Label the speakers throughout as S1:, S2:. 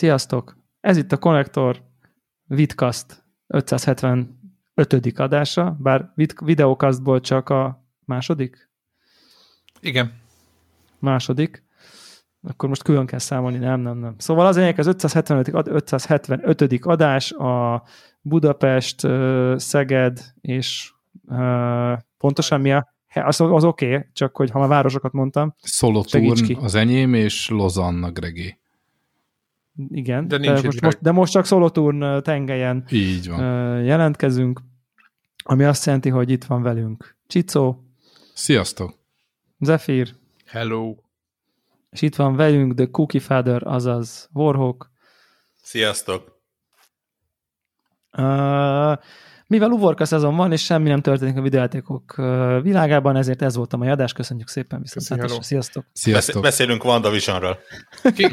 S1: Sziasztok! Ez itt a Connector Vidcast 575. adása, bár videokastból csak a második?
S2: Igen.
S1: Második. Akkor most külön kell számolni, nem, nem, nem. Szóval az enyek az 575. 575. adás a Budapest, Szeged és pontosan mi a az, az oké, okay, csak hogy ha már városokat mondtam.
S3: Szoloturn az enyém, és Lozanna Gregi.
S1: Igen, de, de, most, most, de most csak Szoloturn tengelyen
S3: Így van.
S1: jelentkezünk, ami azt jelenti, hogy itt van velünk Csicó.
S3: Sziasztok.
S1: Zephyr.
S2: Hello.
S1: És itt van velünk The Cookie Father, azaz Warhawk.
S4: Sziasztok.
S1: Uh, mivel uvorka szezon van, és semmi nem történik a videójátékok világában, ezért ez volt a mai adás. Köszönjük szépen, viszont
S2: Sziasztok.
S3: Sziasztok.
S4: Beszélünk WandaVisionról.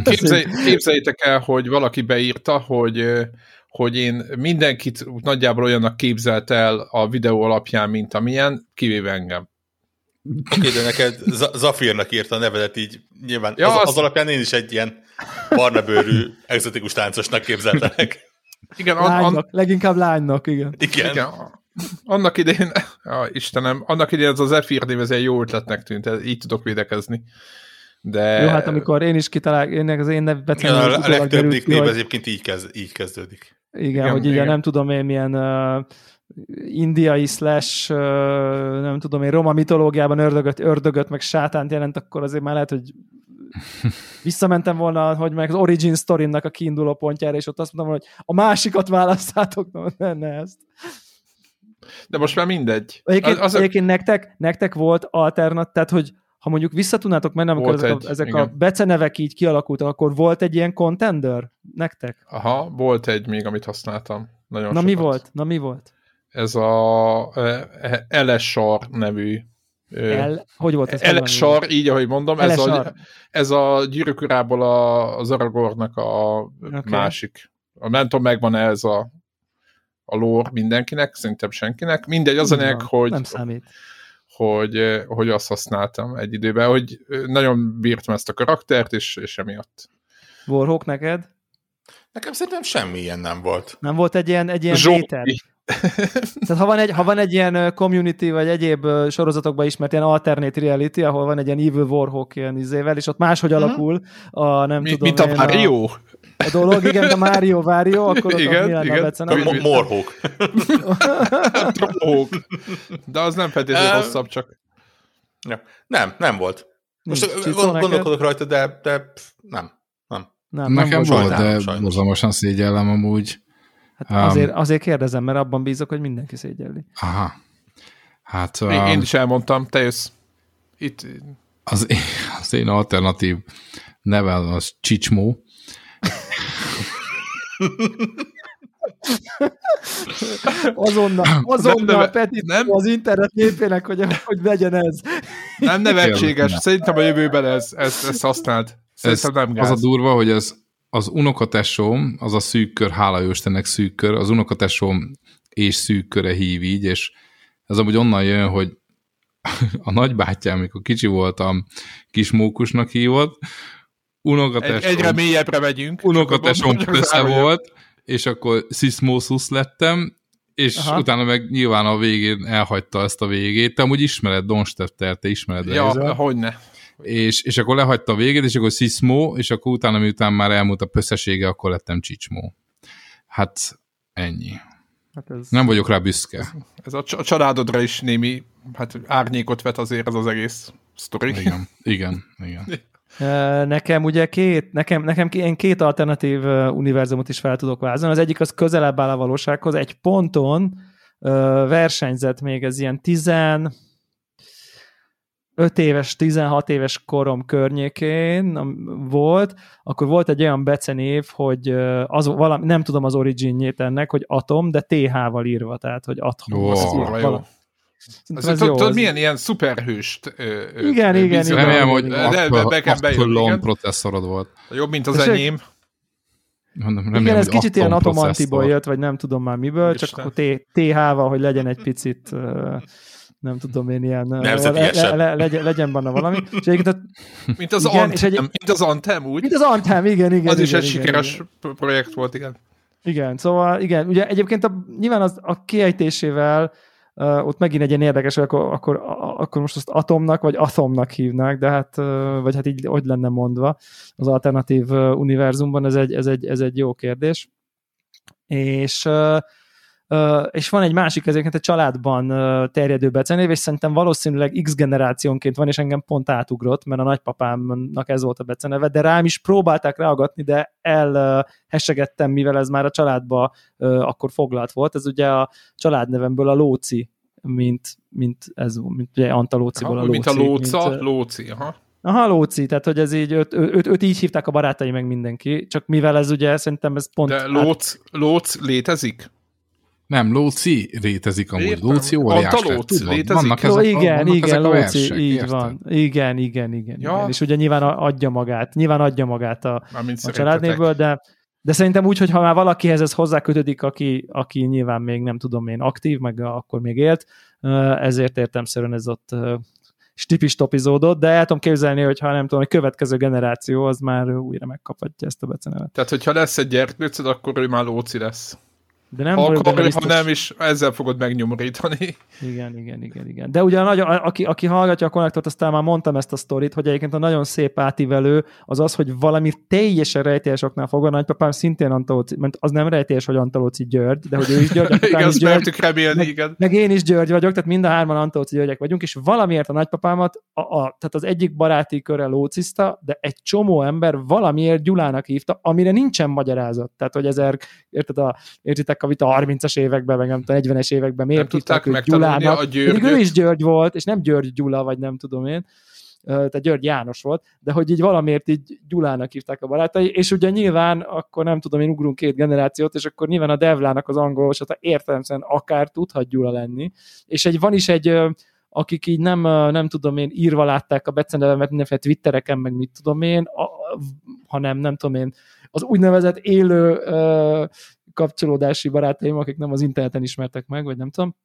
S2: Képzelj, képzeljétek el, hogy valaki beírta, hogy hogy én mindenkit nagyjából olyannak képzelt el a videó alapján, mint amilyen, kivéve engem.
S4: Oké, de neked Zafirnak írta a nevedet így, nyilván ja, az, az, az alapján én is egy ilyen barna bőrű, exotikus táncosnak képzeltelek.
S1: Igen, an, lánynak, an... leginkább lánynak, igen.
S4: Igen. igen.
S2: Annak idején, ja, Istenem, annak idején az az Zephyr név, ez egy jó ötletnek tűnt, így tudok védekezni. De...
S1: Jó, hát amikor én is kitalálok, ennek az én
S4: nevbecem ja, a legtöbb név hogy... egyébként így, kezd, így kezdődik.
S1: Igen, igen hogy igen. nem tudom én milyen uh, indiai slash, uh, nem tudom én, roma mitológiában ördögöt, ördögöt meg sátánt jelent, akkor azért már lehet, hogy visszamentem volna, hogy meg az origin story a kiinduló pontjára, és ott azt mondtam, hogy a másikat választátok, no, ne, ne ezt.
S2: De most már mindegy.
S1: Egyébként, az, egyébként nektek, nektek volt alternat, tehát hogy ha mondjuk visszatudnátok menni, amikor ezek, egy, a, ezek a becenevek így kialakultak, akkor volt egy ilyen contender nektek?
S2: Aha, volt egy még, amit használtam. Nagyon
S1: Na sokat. mi volt? Na mi volt?
S2: Ez a Elesar nevű
S1: el, hogy volt ez?
S2: Elesar, így ahogy mondom, ez a, ez a gyűrűk urából a, az Aragornak a okay. másik. Nem tudom, megvan -e ez a, a lore mindenkinek, szerintem senkinek. Mindegy, az a nek, hogy,
S1: nem számít.
S2: Hogy, hogy azt használtam egy időben, hogy nagyon bírtam ezt a karaktert, és, és emiatt.
S1: Warhawk neked?
S4: Nekem szerintem semmi ilyen nem volt.
S1: Nem volt egy ilyen, egy ilyen Zsóki. Tehát ha van, egy, ha van egy ilyen community, vagy egyéb sorozatokban ismert ilyen alternate reality, ahol van egy ilyen Evil Warhawk ilyen izével, és ott máshogy uh-huh. alakul a nem Mi, tudom
S2: Mint a Mario?
S1: A, a dolog, igen, a Mario Vario, akkor ott
S2: igen,
S1: mi
S2: igen.
S4: a a Morhawk.
S2: De az nem feltétlenül hosszabb, csak...
S4: Ja. Nem, nem volt. Most gondolkodok rajta, de, de pff, nem. Nem.
S3: nem Nekem nem volt, de borzalmasan szégyellem amúgy.
S1: Hát um, azért, azért kérdezem, mert abban bízok, hogy mindenki szégyelli.
S3: Aha. Hát,
S2: én, um, én is elmondtam, te jössz. Itt...
S3: Az, én, az én alternatív nevem az Csicsmó.
S1: azonnal, azonnal Peti nem? az internet népének, hogy, hogy legyen ez.
S2: Nem nevetséges, szerintem a jövőben ez, ez, ez használt. Szerintem
S3: ez, nem gáz. Az a durva, hogy ez az unokatesóm, az a szűk kör, hála Jóistennek szűk kör, az unokatesóm és szűk köre hív így, és ez amúgy onnan jön, hogy a nagybátyám, amikor kicsi voltam, kis mókusnak hívott, unokatesom...
S2: Egy, egyre mélyebbre megyünk.
S3: Unokatesom össze volt, és akkor Sismosus lettem, és Aha. utána meg nyilván a végén elhagyta ezt a végét. Te amúgy ismered Don Stefter, te ismered
S2: Ja, hogyne
S3: és, és akkor lehagyta a végét, és akkor Sziszmó, és akkor utána, miután már elmúlt a pösszesége, akkor lettem Csicsmó. Hát ennyi. Hát ez, Nem vagyok rá büszke. Ez,
S2: ez a, a családodra is némi hát árnyékot vet azért ez az egész sztori.
S3: Igen, igen, igen.
S1: Nekem ugye két, nekem, nekem én két alternatív univerzumot is fel tudok vázolni. Az egyik az közelebb áll a valósághoz. Egy ponton versenyzett még ez ilyen tizen, 5 éves, 16 éves korom környékén volt, akkor volt egy olyan becenév, hogy az, valami, nem tudom az originjét ennek, hogy atom, de TH-val írva, tehát, hogy atom.
S2: Wow, jó. Ez jó, tudod, milyen ilyen szuperhőst
S1: Igen, ö, igen, igen.
S3: Remélem, hogy akkor processzorod volt.
S2: Jobb, mint az enyém.
S1: Mondom, remélem, igen, ez kicsit ilyen atomantiból jött, vagy nem tudom már miből, Isten. csak akkor TH-val, hogy legyen egy picit nem tudom én ilyen, le, le, le, legyen, legyen benne valami. És egyébként,
S2: mint az igen, Anthem, egy, mint az Anthem, úgy?
S1: Mint az Anthem, igen, igen.
S2: Az
S1: igen,
S2: is egy
S1: igen,
S2: sikeres
S1: igen.
S2: projekt volt, igen.
S1: Igen, szóval igen, ugye egyébként a, nyilván az, a kiejtésével uh, ott megint egy ilyen érdekes, hogy akkor, akkor, akkor most azt atomnak, vagy atomnak hívnák, de hát, uh, vagy hát így hogy lenne mondva az alternatív uh, univerzumban, ez egy, ez, egy, ez egy jó kérdés. És Uh, és van egy másik, ezeket a családban terjedő becenév, és szerintem valószínűleg X generációnként van, és engem pont átugrott, mert a nagypapámnak ez volt a beceneve, de rám is próbálták reagatni, de elhesegettem, mivel ez már a családba akkor foglalt volt. Ez ugye a családnevemből a Lóci, mint, mint ez, mint ugye Antalóciból
S2: a
S1: Lóci.
S2: Mint a Lóca, mint, Lóci, aha.
S1: Aha, Lóci, tehát hogy ez így, őt, őt, őt így hívták a barátai meg mindenki, csak mivel ez ugye szerintem ez pont...
S2: De Lóc, át... Lóc létezik?
S3: Nem, Lóci létezik amúgy. Értem. Lóci óriás
S2: Lóci létezik.
S1: Vannak ezek, igen, vannak igen, ezek Lóci, versek, így érted? van. Igen, igen, igen, ja. igen. És ugye nyilván adja magát, nyilván adja magát a, a családnévből, de, de szerintem úgy, hogy ha már valakihez ez hozzákötődik, aki, aki nyilván még nem tudom én aktív, meg akkor még élt, ezért értemszerűen ez ott stipistopizódott, de el tudom képzelni, hogy ha nem tudom, a következő generáció az már újra megkaphatja ezt a becenevet.
S2: Tehát, hogyha lesz egy gyerkőcöd, akkor ő már Lóci lesz.
S1: De nem
S2: ha biztos... ha nem is, ezzel fogod megnyomorítani.
S1: Igen, igen, igen, igen. De ugye a aki, aki hallgatja a konnektort, aztán már mondtam ezt a sztorit, hogy egyébként a nagyon szép átívelő az az, hogy valami teljesen rejtélyes oknál fogva, nagypapám szintén Antalóci, mert az nem rejtélyes, hogy Antalóci György, de hogy ő is György,
S2: igen,
S1: is
S2: György, remélni,
S1: meg,
S2: igen.
S1: meg, én is György vagyok, tehát mind a hárman Antalóci Györgyek vagyunk, és valamiért a nagypapámat, a, a, tehát az egyik baráti körre lóciszta, de egy csomó ember valamiért Gyulának hívta, amire nincsen magyarázat. Tehát, hogy ezer, érted, a, értitek a vita 30-as években, meg nem tudom, 40-es években miért
S2: nem tudták Gyulának. A
S1: Pedig ő is György volt, és nem György Gyula, vagy nem tudom én, tehát György János volt, de hogy így valamiért így Gyulának hívták a barátai, és ugye nyilván akkor nem tudom, én ugrunk két generációt, és akkor nyilván a Devlának az angol olvasata értelemszerűen akár tudhat Gyula lenni, és egy, van is egy akik így nem, nem tudom én, írva látták a becenevemet mindenféle twittereken, meg mit tudom én, a, hanem nem tudom én, az úgynevezett élő kapcsolódási barátaim, akik nem az interneten ismertek meg, vagy nem tudom,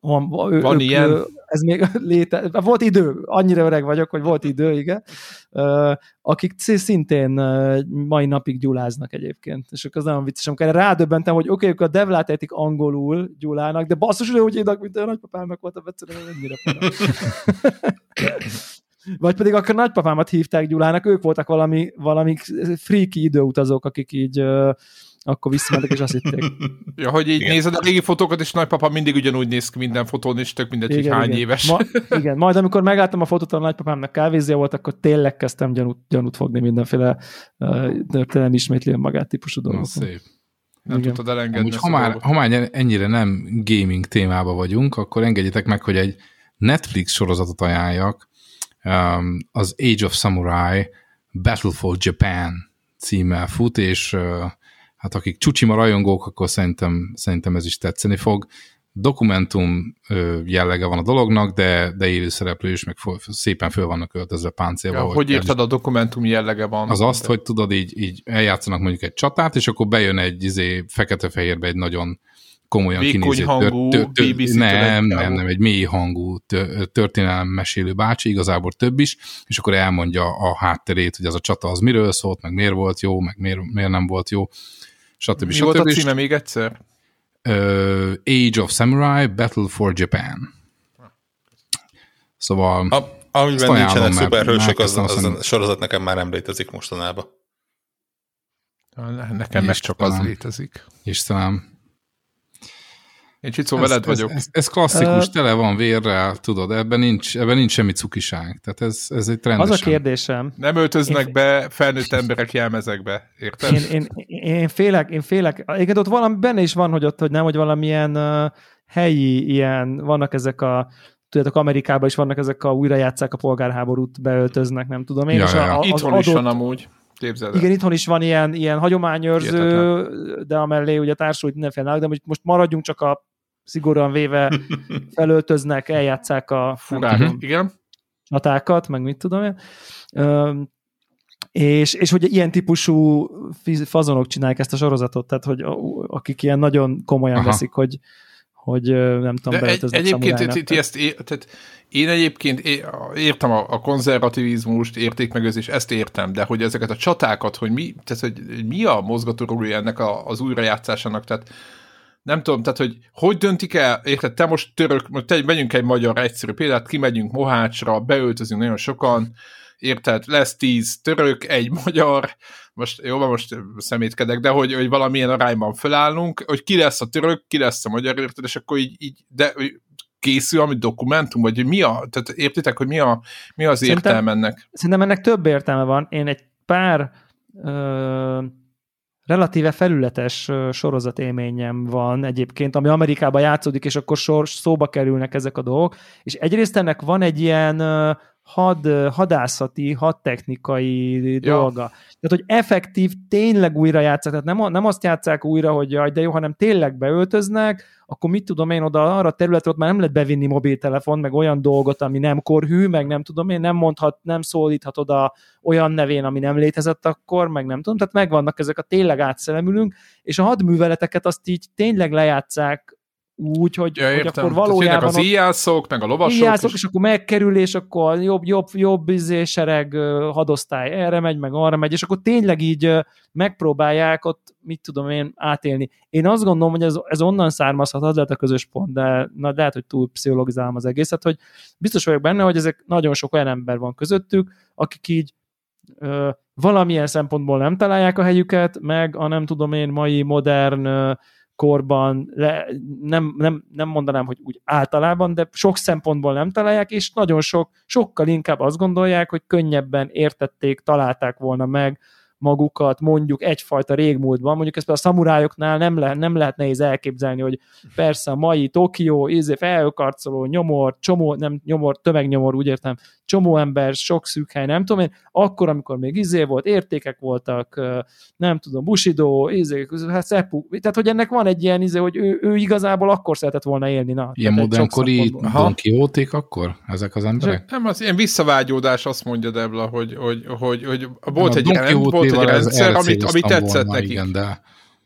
S2: van, ő, van ők, ilyen?
S1: Ez még léte, volt idő, annyira öreg vagyok, hogy volt idő, igen, akik szintén mai napig gyuláznak egyébként, és akkor az nagyon vicces, amikor rádöbbentem, hogy oké, okay, a devlát értik angolul gyulának, de basszus, hogy úgy hívnak, mint a nagypapámnak volt a egyszerűen, ennyire Vagy pedig akkor nagypapámat hívták Gyulának, ők voltak valami, valami freaky időutazók, akik így akkor visszamentek, és azt hitték.
S2: ja, hogy így igen. nézed a régi fotókat, és nagypapa mindig ugyanúgy néz ki minden fotón, és tök mindegy, igen, hogy hány igen. éves.
S1: Ma, igen, majd amikor megláttam a fotót, a nagypapámnak kávézia volt, akkor tényleg kezdtem gyanút, gyanút fogni mindenféle uh, ismétli magát típusú dolgok.
S2: Szép. Nem igen. tudtad elengedni.
S3: Úgy, ha, már, ha már ennyire nem gaming témába vagyunk, akkor engedjétek meg, hogy egy Netflix sorozatot ajánljak, um, az Age of Samurai Battle for Japan címmel fut, és uh, hát akik Csucsima rajongók, akkor szerintem, szerintem ez is tetszeni fog. Dokumentum jellege van a dolognak, de, de élő szereplő is, meg szépen föl vannak öltözve páncélba.
S2: Ja, hogy érted a dokumentum jellege van?
S3: Az azt, hogy tudod, így, így eljátszanak mondjuk egy csatát, és akkor bejön egy izé, fekete-fehérbe egy nagyon komolyan kinéző
S2: hangú,
S3: nem, nem, nem, egy mély hangú történelem mesélő bácsi, igazából több is, és akkor elmondja a hátterét, hogy az a csata az miről szólt, meg miért volt jó, meg miért, miért nem volt jó stb. Mi
S2: stb. volt a címe még egyszer?
S3: Uh, Age of Samurai, Battle for Japan. Szóval...
S4: A, amiben nincsenek szuperhősök, az, az a sorozat nekem már nem létezik mostanában.
S2: Nekem meg csak az létezik.
S3: Istenem.
S2: Én Csicó veled vagyok.
S3: Ez, ez, ez klasszikus, uh, tele van vérrel, tudod, ebben nincs, ebben nincs semmi cukiság. Tehát ez, ez egy rendesen.
S1: Az a kérdésem.
S2: Nem öltöznek én, be felnőtt emberek jelmezekbe, érted?
S1: Én, én, én félek, én félek. Igen, ott valami benne is van, hogy ott, hogy nem, hogy valamilyen uh, helyi ilyen, vannak ezek a tudjátok, Amerikában is vannak ezek a újrajátszák a polgárháborút, beöltöznek, nem tudom én.
S2: Ja, és ja. A, a, Itthon adott, is van amúgy. Képzeld
S1: Igen, itthon is van ilyen, ilyen hagyományőrző, Hihetetlen. de amellé ugye társulít mindenféle, de most maradjunk csak a szigorúan véve felöltöznek, eljátszák a
S2: Furán, tudom, igen.
S1: csatákat, meg mit tudom én. És, és hogy ilyen típusú fazonok csinálják ezt a sorozatot, tehát hogy akik ilyen nagyon komolyan Aha. veszik, hogy, hogy nem tudom,
S2: De egy, egyébként ti ezt, tehát én egyébként értem a, a konzervativizmust, értékmegőzés, ezt értem, de hogy ezeket a csatákat, hogy mi, tehát, hogy mi a mozgatórugója ennek a, az újrajátszásának, tehát nem tudom, tehát, hogy hogy döntik el, érted, te most török, most te, megyünk egy magyar egyszerű példát, kimegyünk Mohácsra, beöltözünk nagyon sokan, érted, lesz tíz török, egy magyar, most jó, most szemétkedek, de hogy, hogy valamilyen arányban felállunk, hogy ki lesz a török, ki lesz a magyar, érted, és akkor így, így de készül, ami dokumentum, vagy mi a, tehát értitek, hogy mi, a, mi az szerintem, értelme ennek?
S1: Szerintem ennek több értelme van. Én egy pár ö, relatíve felületes sorozat élményem van egyébként, ami Amerikában játszódik, és akkor sor, szóba kerülnek ezek a dolgok, és egyrészt ennek van egy ilyen had, hadászati, hadtechnikai ja. dolga. Tehát, hogy effektív tényleg újra játszák, tehát nem, nem azt játszák újra, hogy jaj, de jó, hanem tényleg beöltöznek, akkor mit tudom én, oda arra a területre ott már nem lehet bevinni mobiltelefon, meg olyan dolgot, ami nem korhű, meg nem tudom én, nem mondhat, nem szólíthat oda olyan nevén, ami nem létezett akkor, meg nem tudom, tehát megvannak ezek a tényleg átszelemülünk, és a hadműveleteket azt így tényleg lejátszák úgy, hogy,
S2: ja,
S1: hogy akkor valójában...
S2: az íjászok, meg a lovasok. Íjászok,
S1: és... és akkor megkerül, és akkor jobb, jobb, jobb izé, sereg hadosztály erre megy, meg arra megy, és akkor tényleg így megpróbálják ott, mit tudom én, átélni. Én azt gondolom, hogy ez, ez onnan származhat, az lehet a közös pont, de na, lehet, hogy túl pszichologizálom az egészet, hogy biztos vagyok benne, hogy ezek nagyon sok olyan ember van közöttük, akik így ö, valamilyen szempontból nem találják a helyüket, meg a nem tudom én mai modern ö, korban, le, nem, nem, nem mondanám, hogy úgy általában, de sok szempontból nem találják, és nagyon sok, sokkal inkább azt gondolják, hogy könnyebben értették, találták volna meg magukat mondjuk egyfajta régmúltban, mondjuk ezt a szamurájoknál nem, le, nem lehet nehéz elképzelni, hogy persze a mai Tokió, ízé felkarcoló, nyomor, csomó, nem nyomor, tömegnyomor, úgy értem, csomó ember, sok szűk hely, nem tudom én, akkor, amikor még izé volt, értékek voltak, nem tudom, Bushido, izé, hát Seppu, tehát hogy ennek van egy ilyen izé, hogy ő, ő igazából akkor szeretett volna élni. Na,
S3: ilyen modernkori Don quixote akkor ezek az emberek?
S2: Nem, az ilyen visszavágyódás azt mondja Debla, hogy, hogy, hogy, hogy volt egy, volt egy rendszer, amit, ami tetszett volna, nekik. Igen, de...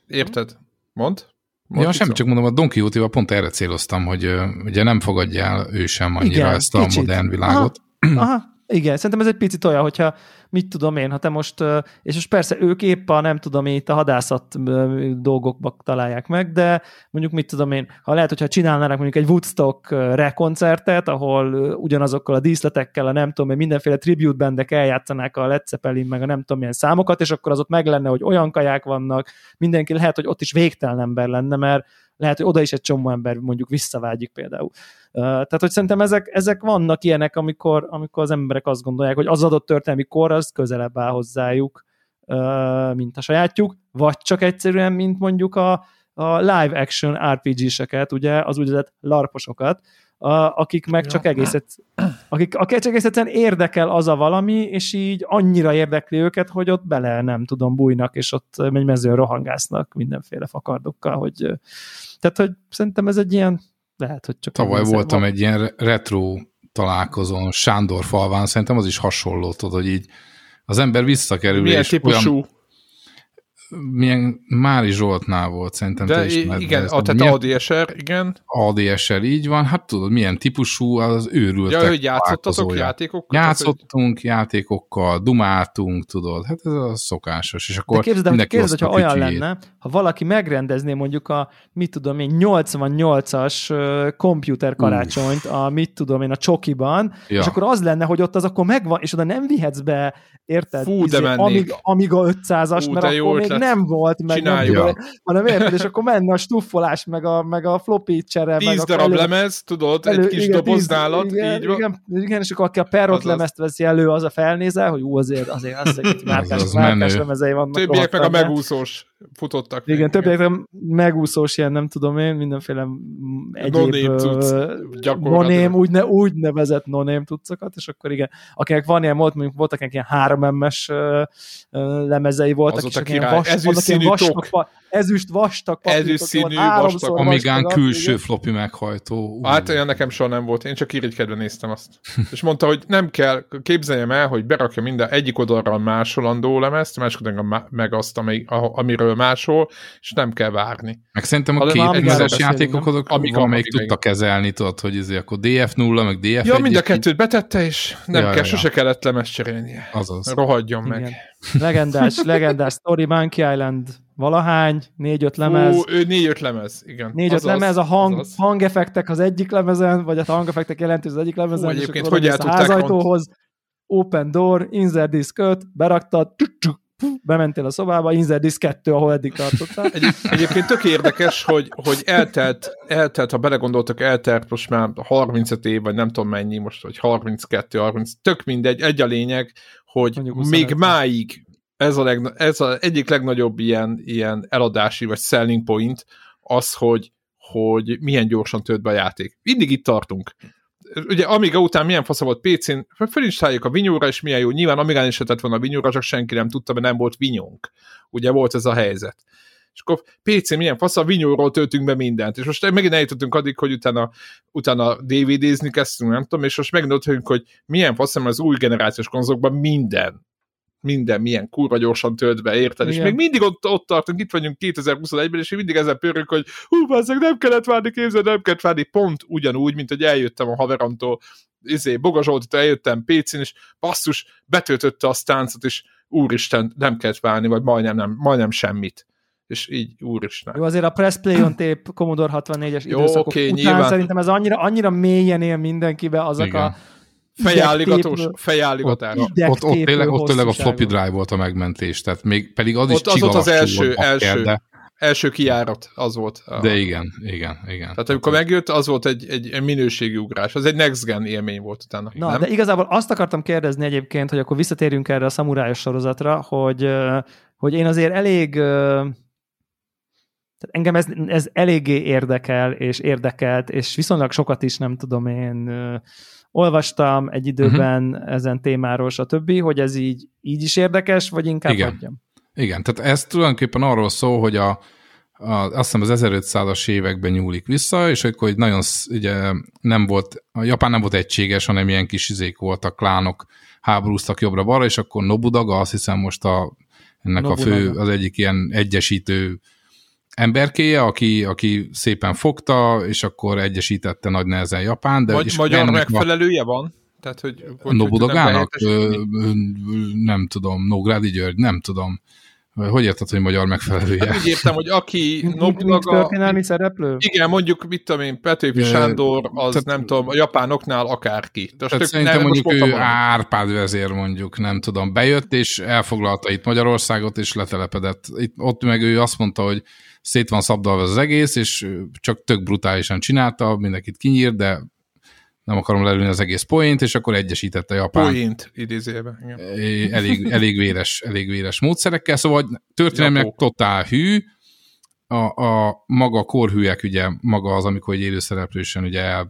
S2: Érted? Mond?
S3: Ja, semmi, csak mondom, a Don quixote pont erre céloztam, hogy ugye nem fogadja el ő sem annyira Igen, ezt a kicsit. modern világot.
S1: Aha, aha, igen, szerintem ez egy picit olyan, hogyha mit tudom én, ha te most, és most persze ők épp a nem tudom én, a hadászat dolgokba találják meg, de mondjuk mit tudom én, ha lehet, hogyha csinálnának mondjuk egy Woodstock rekoncertet, ahol ugyanazokkal a díszletekkel, a nem tudom én, mindenféle tribute bandek eljátszanák a Led Zeppelin, meg a nem tudom milyen számokat, és akkor az ott meg lenne, hogy olyan kaják vannak, mindenki lehet, hogy ott is végtelen ember lenne, mert lehet, hogy oda is egy csomó ember mondjuk visszavágyik például. Tehát, hogy szerintem ezek, ezek vannak ilyenek, amikor, amikor az emberek azt gondolják, hogy az adott történelmi kor az közelebb áll hozzájuk, mint a sajátjuk, vagy csak egyszerűen, mint mondjuk a, a live action RPG-seket, ugye, az úgynevezett larposokat, akik meg csak egész, akik, akik csak egész egyszerűen érdekel az a valami, és így annyira érdekli őket, hogy ott bele nem tudom, bújnak, és ott egy mezőn rohangásznak mindenféle fakardokkal, hogy tehát, hogy szerintem ez egy ilyen lehet, hogy csak...
S3: Tavaly voltam van. egy ilyen retro találkozón Sándor falván, szerintem az is hasonló, tudod, hogy így az ember visszakerül,
S2: Milyen és típusú? Olyan,
S3: milyen Mári Zsoltnál volt, szerintem
S2: De te ismered. Igen, ezt, a, tehát ADSR, igen.
S3: ADSR, így van. Hát tudod, milyen típusú az őrültek
S2: Ja, hogy játszottatok játékokkal?
S3: Játszottunk hogy... játékokkal, dumáltunk, tudod. Hát ez a szokásos. És akkor
S1: De képzeld, hogy, képzeld hogyha olyan lenne, ha valaki megrendezné mondjuk a, mit tudom én, 88-as komputer karácsonyt, a mit tudom én, a csokiban, ja. és akkor az lenne, hogy ott az akkor megvan, és oda nem vihetsz be, érted?
S2: Fú, de izé,
S1: amíg, amíg a 500-as, mert akkor még nem volt, meg Csináljuk. nem tudom, hanem érted, és akkor menne a stuffolás, meg a, meg a floppy csere.
S2: Tíz meg darab elő, lemez, tudod, elő, egy kis igen, doboz nálad,
S1: igen,
S2: így van.
S1: Igen, igen, és akkor aki a perrot lemezt veszi elő, az a felnézel, hogy ú, azért, azért, azért, azért márkás, márkás lemezei vannak.
S2: Többiek meg a megúszós futottak.
S1: Igen, többiek megúszós ilyen, nem tudom én, mindenféle egyéb noném, úgy, ne, úgy nevezett noném tudszokat, és akkor igen, akinek van ilyen, volt, mondjuk voltak ilyen 3 MS lemezei voltak,
S2: és ilyen ezüst színű tok.
S1: Ezüst vastag
S2: Ezüst színű vastag.
S3: Amigán külső igen. floppy meghajtó.
S2: Hát olyan nekem soha nem volt, én csak irigykedve néztem azt. és mondta, hogy nem kell, képzeljem el, hogy berakja minden egyik oldalra a másolandó lemezt, másik oldalra meg azt, amiről másol, és nem kell várni.
S3: Meg szerintem a két kétezes játékok azok amik, valamelyik tudta kezelni, tudod, hogy ez akkor DF0, meg DF1.
S2: Ja, mind a kettőt betette, és nem ja, kell, ja. sose kellett lemezt cserélnie. Azaz. Rohadjon Igen. meg.
S1: Legendás, legendás Story Monkey Island valahány, négy-öt lemez. Ó,
S2: ő négy-öt lemez, igen.
S1: Négy-öt lemez, a hang, hangeffektek az egyik lemezen, vagy a hangeffektek jelentős az egyik lemezen,
S2: Hú, egyébként hogy el
S1: a házajtóhoz, open door, insert disk 5, beraktad, bementél a szobába, insert disk 2, ahol eddig tartottál.
S2: Egy, egyébként tök érdekes, hogy, hogy eltelt, eltelt, ha belegondoltak, eltelt most már 35 év, vagy nem tudom mennyi most, vagy 32, 30, tök mindegy, egy a lényeg, hogy még máig ez a, leg, ez a egyik legnagyobb ilyen, ilyen eladási vagy selling point az, hogy, hogy milyen gyorsan tölt be a játék. Mindig itt tartunk. Ugye Amiga után milyen fasz volt PC-n, felinstaláljuk a vinyóra, és milyen jó. Nyilván Amigán is lehetett volna a vinyóra, csak senki nem tudta, mert nem volt vinyónk. Ugye volt ez a helyzet. És akkor PC milyen fasz, a vinyóról töltünk be mindent. És most megint eljutottunk addig, hogy utána, utána DVD-zni kezdtünk, nem tudom, és most megint hogy milyen fasz, az új generációs konzolokban minden minden milyen kurva gyorsan tölt be, érted? Igen. És még mindig ott, ott tartunk, itt vagyunk 2021-ben, és mindig ezzel pörünk, hogy hú, bazzeg, nem kellett várni, képzel, nem kellett várni, pont ugyanúgy, mint hogy eljöttem a haveramtól, izé, Boga Zsoltitól eljöttem Pécin, és basszus, betöltötte a stáncot, és úristen, nem kellett várni, vagy majdnem, nem, majdnem semmit és így úristen.
S1: Jó, azért a Press Play on Tape Commodore 64-es Jó, időszakok okay, után nyilván. szerintem ez annyira, annyira mélyen él mindenkibe azok Igen. a
S2: Fejálligatós, fejálligatás.
S3: Ott, ott, ott, tényleg, ott tényleg a floppy drive volt a megmentés, tehát még pedig az
S2: ott, is az volt az első, volt első, de... első kiárat, az volt.
S3: A... De igen, igen, igen.
S2: Tehát amikor megjött, az volt egy, egy minőségi ugrás, az egy next gen élmény volt utána.
S1: Na, nem? de igazából azt akartam kérdezni egyébként, hogy akkor visszatérjünk erre a szamurájos sorozatra, hogy, hogy én azért elég tehát engem ez, ez eléggé érdekel, és érdekelt, és viszonylag sokat is, nem tudom én, olvastam egy időben uh-huh. ezen témáról, stb., hogy ez így, így is érdekes, vagy inkább
S3: Igen.
S1: hagyjam?
S3: Igen, tehát ez tulajdonképpen arról szól, hogy a, a, azt hiszem az 1500-as években nyúlik vissza, és akkor hogy nagyon ugye nem volt, a Japán nem volt egységes, hanem ilyen kis izék voltak, klánok háborúztak jobbra-balra, és akkor Nobudaga, azt hiszem most a, ennek Nobunaga. a fő, az egyik ilyen egyesítő emberkéje, aki, aki szépen fogta, és akkor egyesítette nagy nehezen Japán. De
S2: Magy- és magyar megfelelője van?
S3: Tehát, hogy, hogy Nobudagának? Nem tudom, Nógrádi György, nem tudom. Hogy érted, hogy magyar megfelelője? Hát
S2: úgy értem, hogy aki Nobunaga... Történelmi
S1: szereplő?
S2: Igen, mondjuk, mit tudom én, Petőfi Sándor, az tehát, nem tudom, a japánoknál akárki.
S3: Tehát tök, szerintem nem, mondjuk ő Árpád vezér mondjuk, nem tudom, bejött, és elfoglalta itt Magyarországot, és letelepedett. Itt, ott meg ő azt mondta, hogy szét van szabdalva az egész, és csak tök brutálisan csinálta, mindenkit kinyír, de nem akarom lelőni az egész poént, és akkor egyesítette a Japán.
S2: Poént, idézőjében.
S3: Elég, elég, véres, elég véres módszerekkel, szóval történelmileg totál hű, a, a maga korhűek, ugye maga az, amikor egy élőszereplősen ugye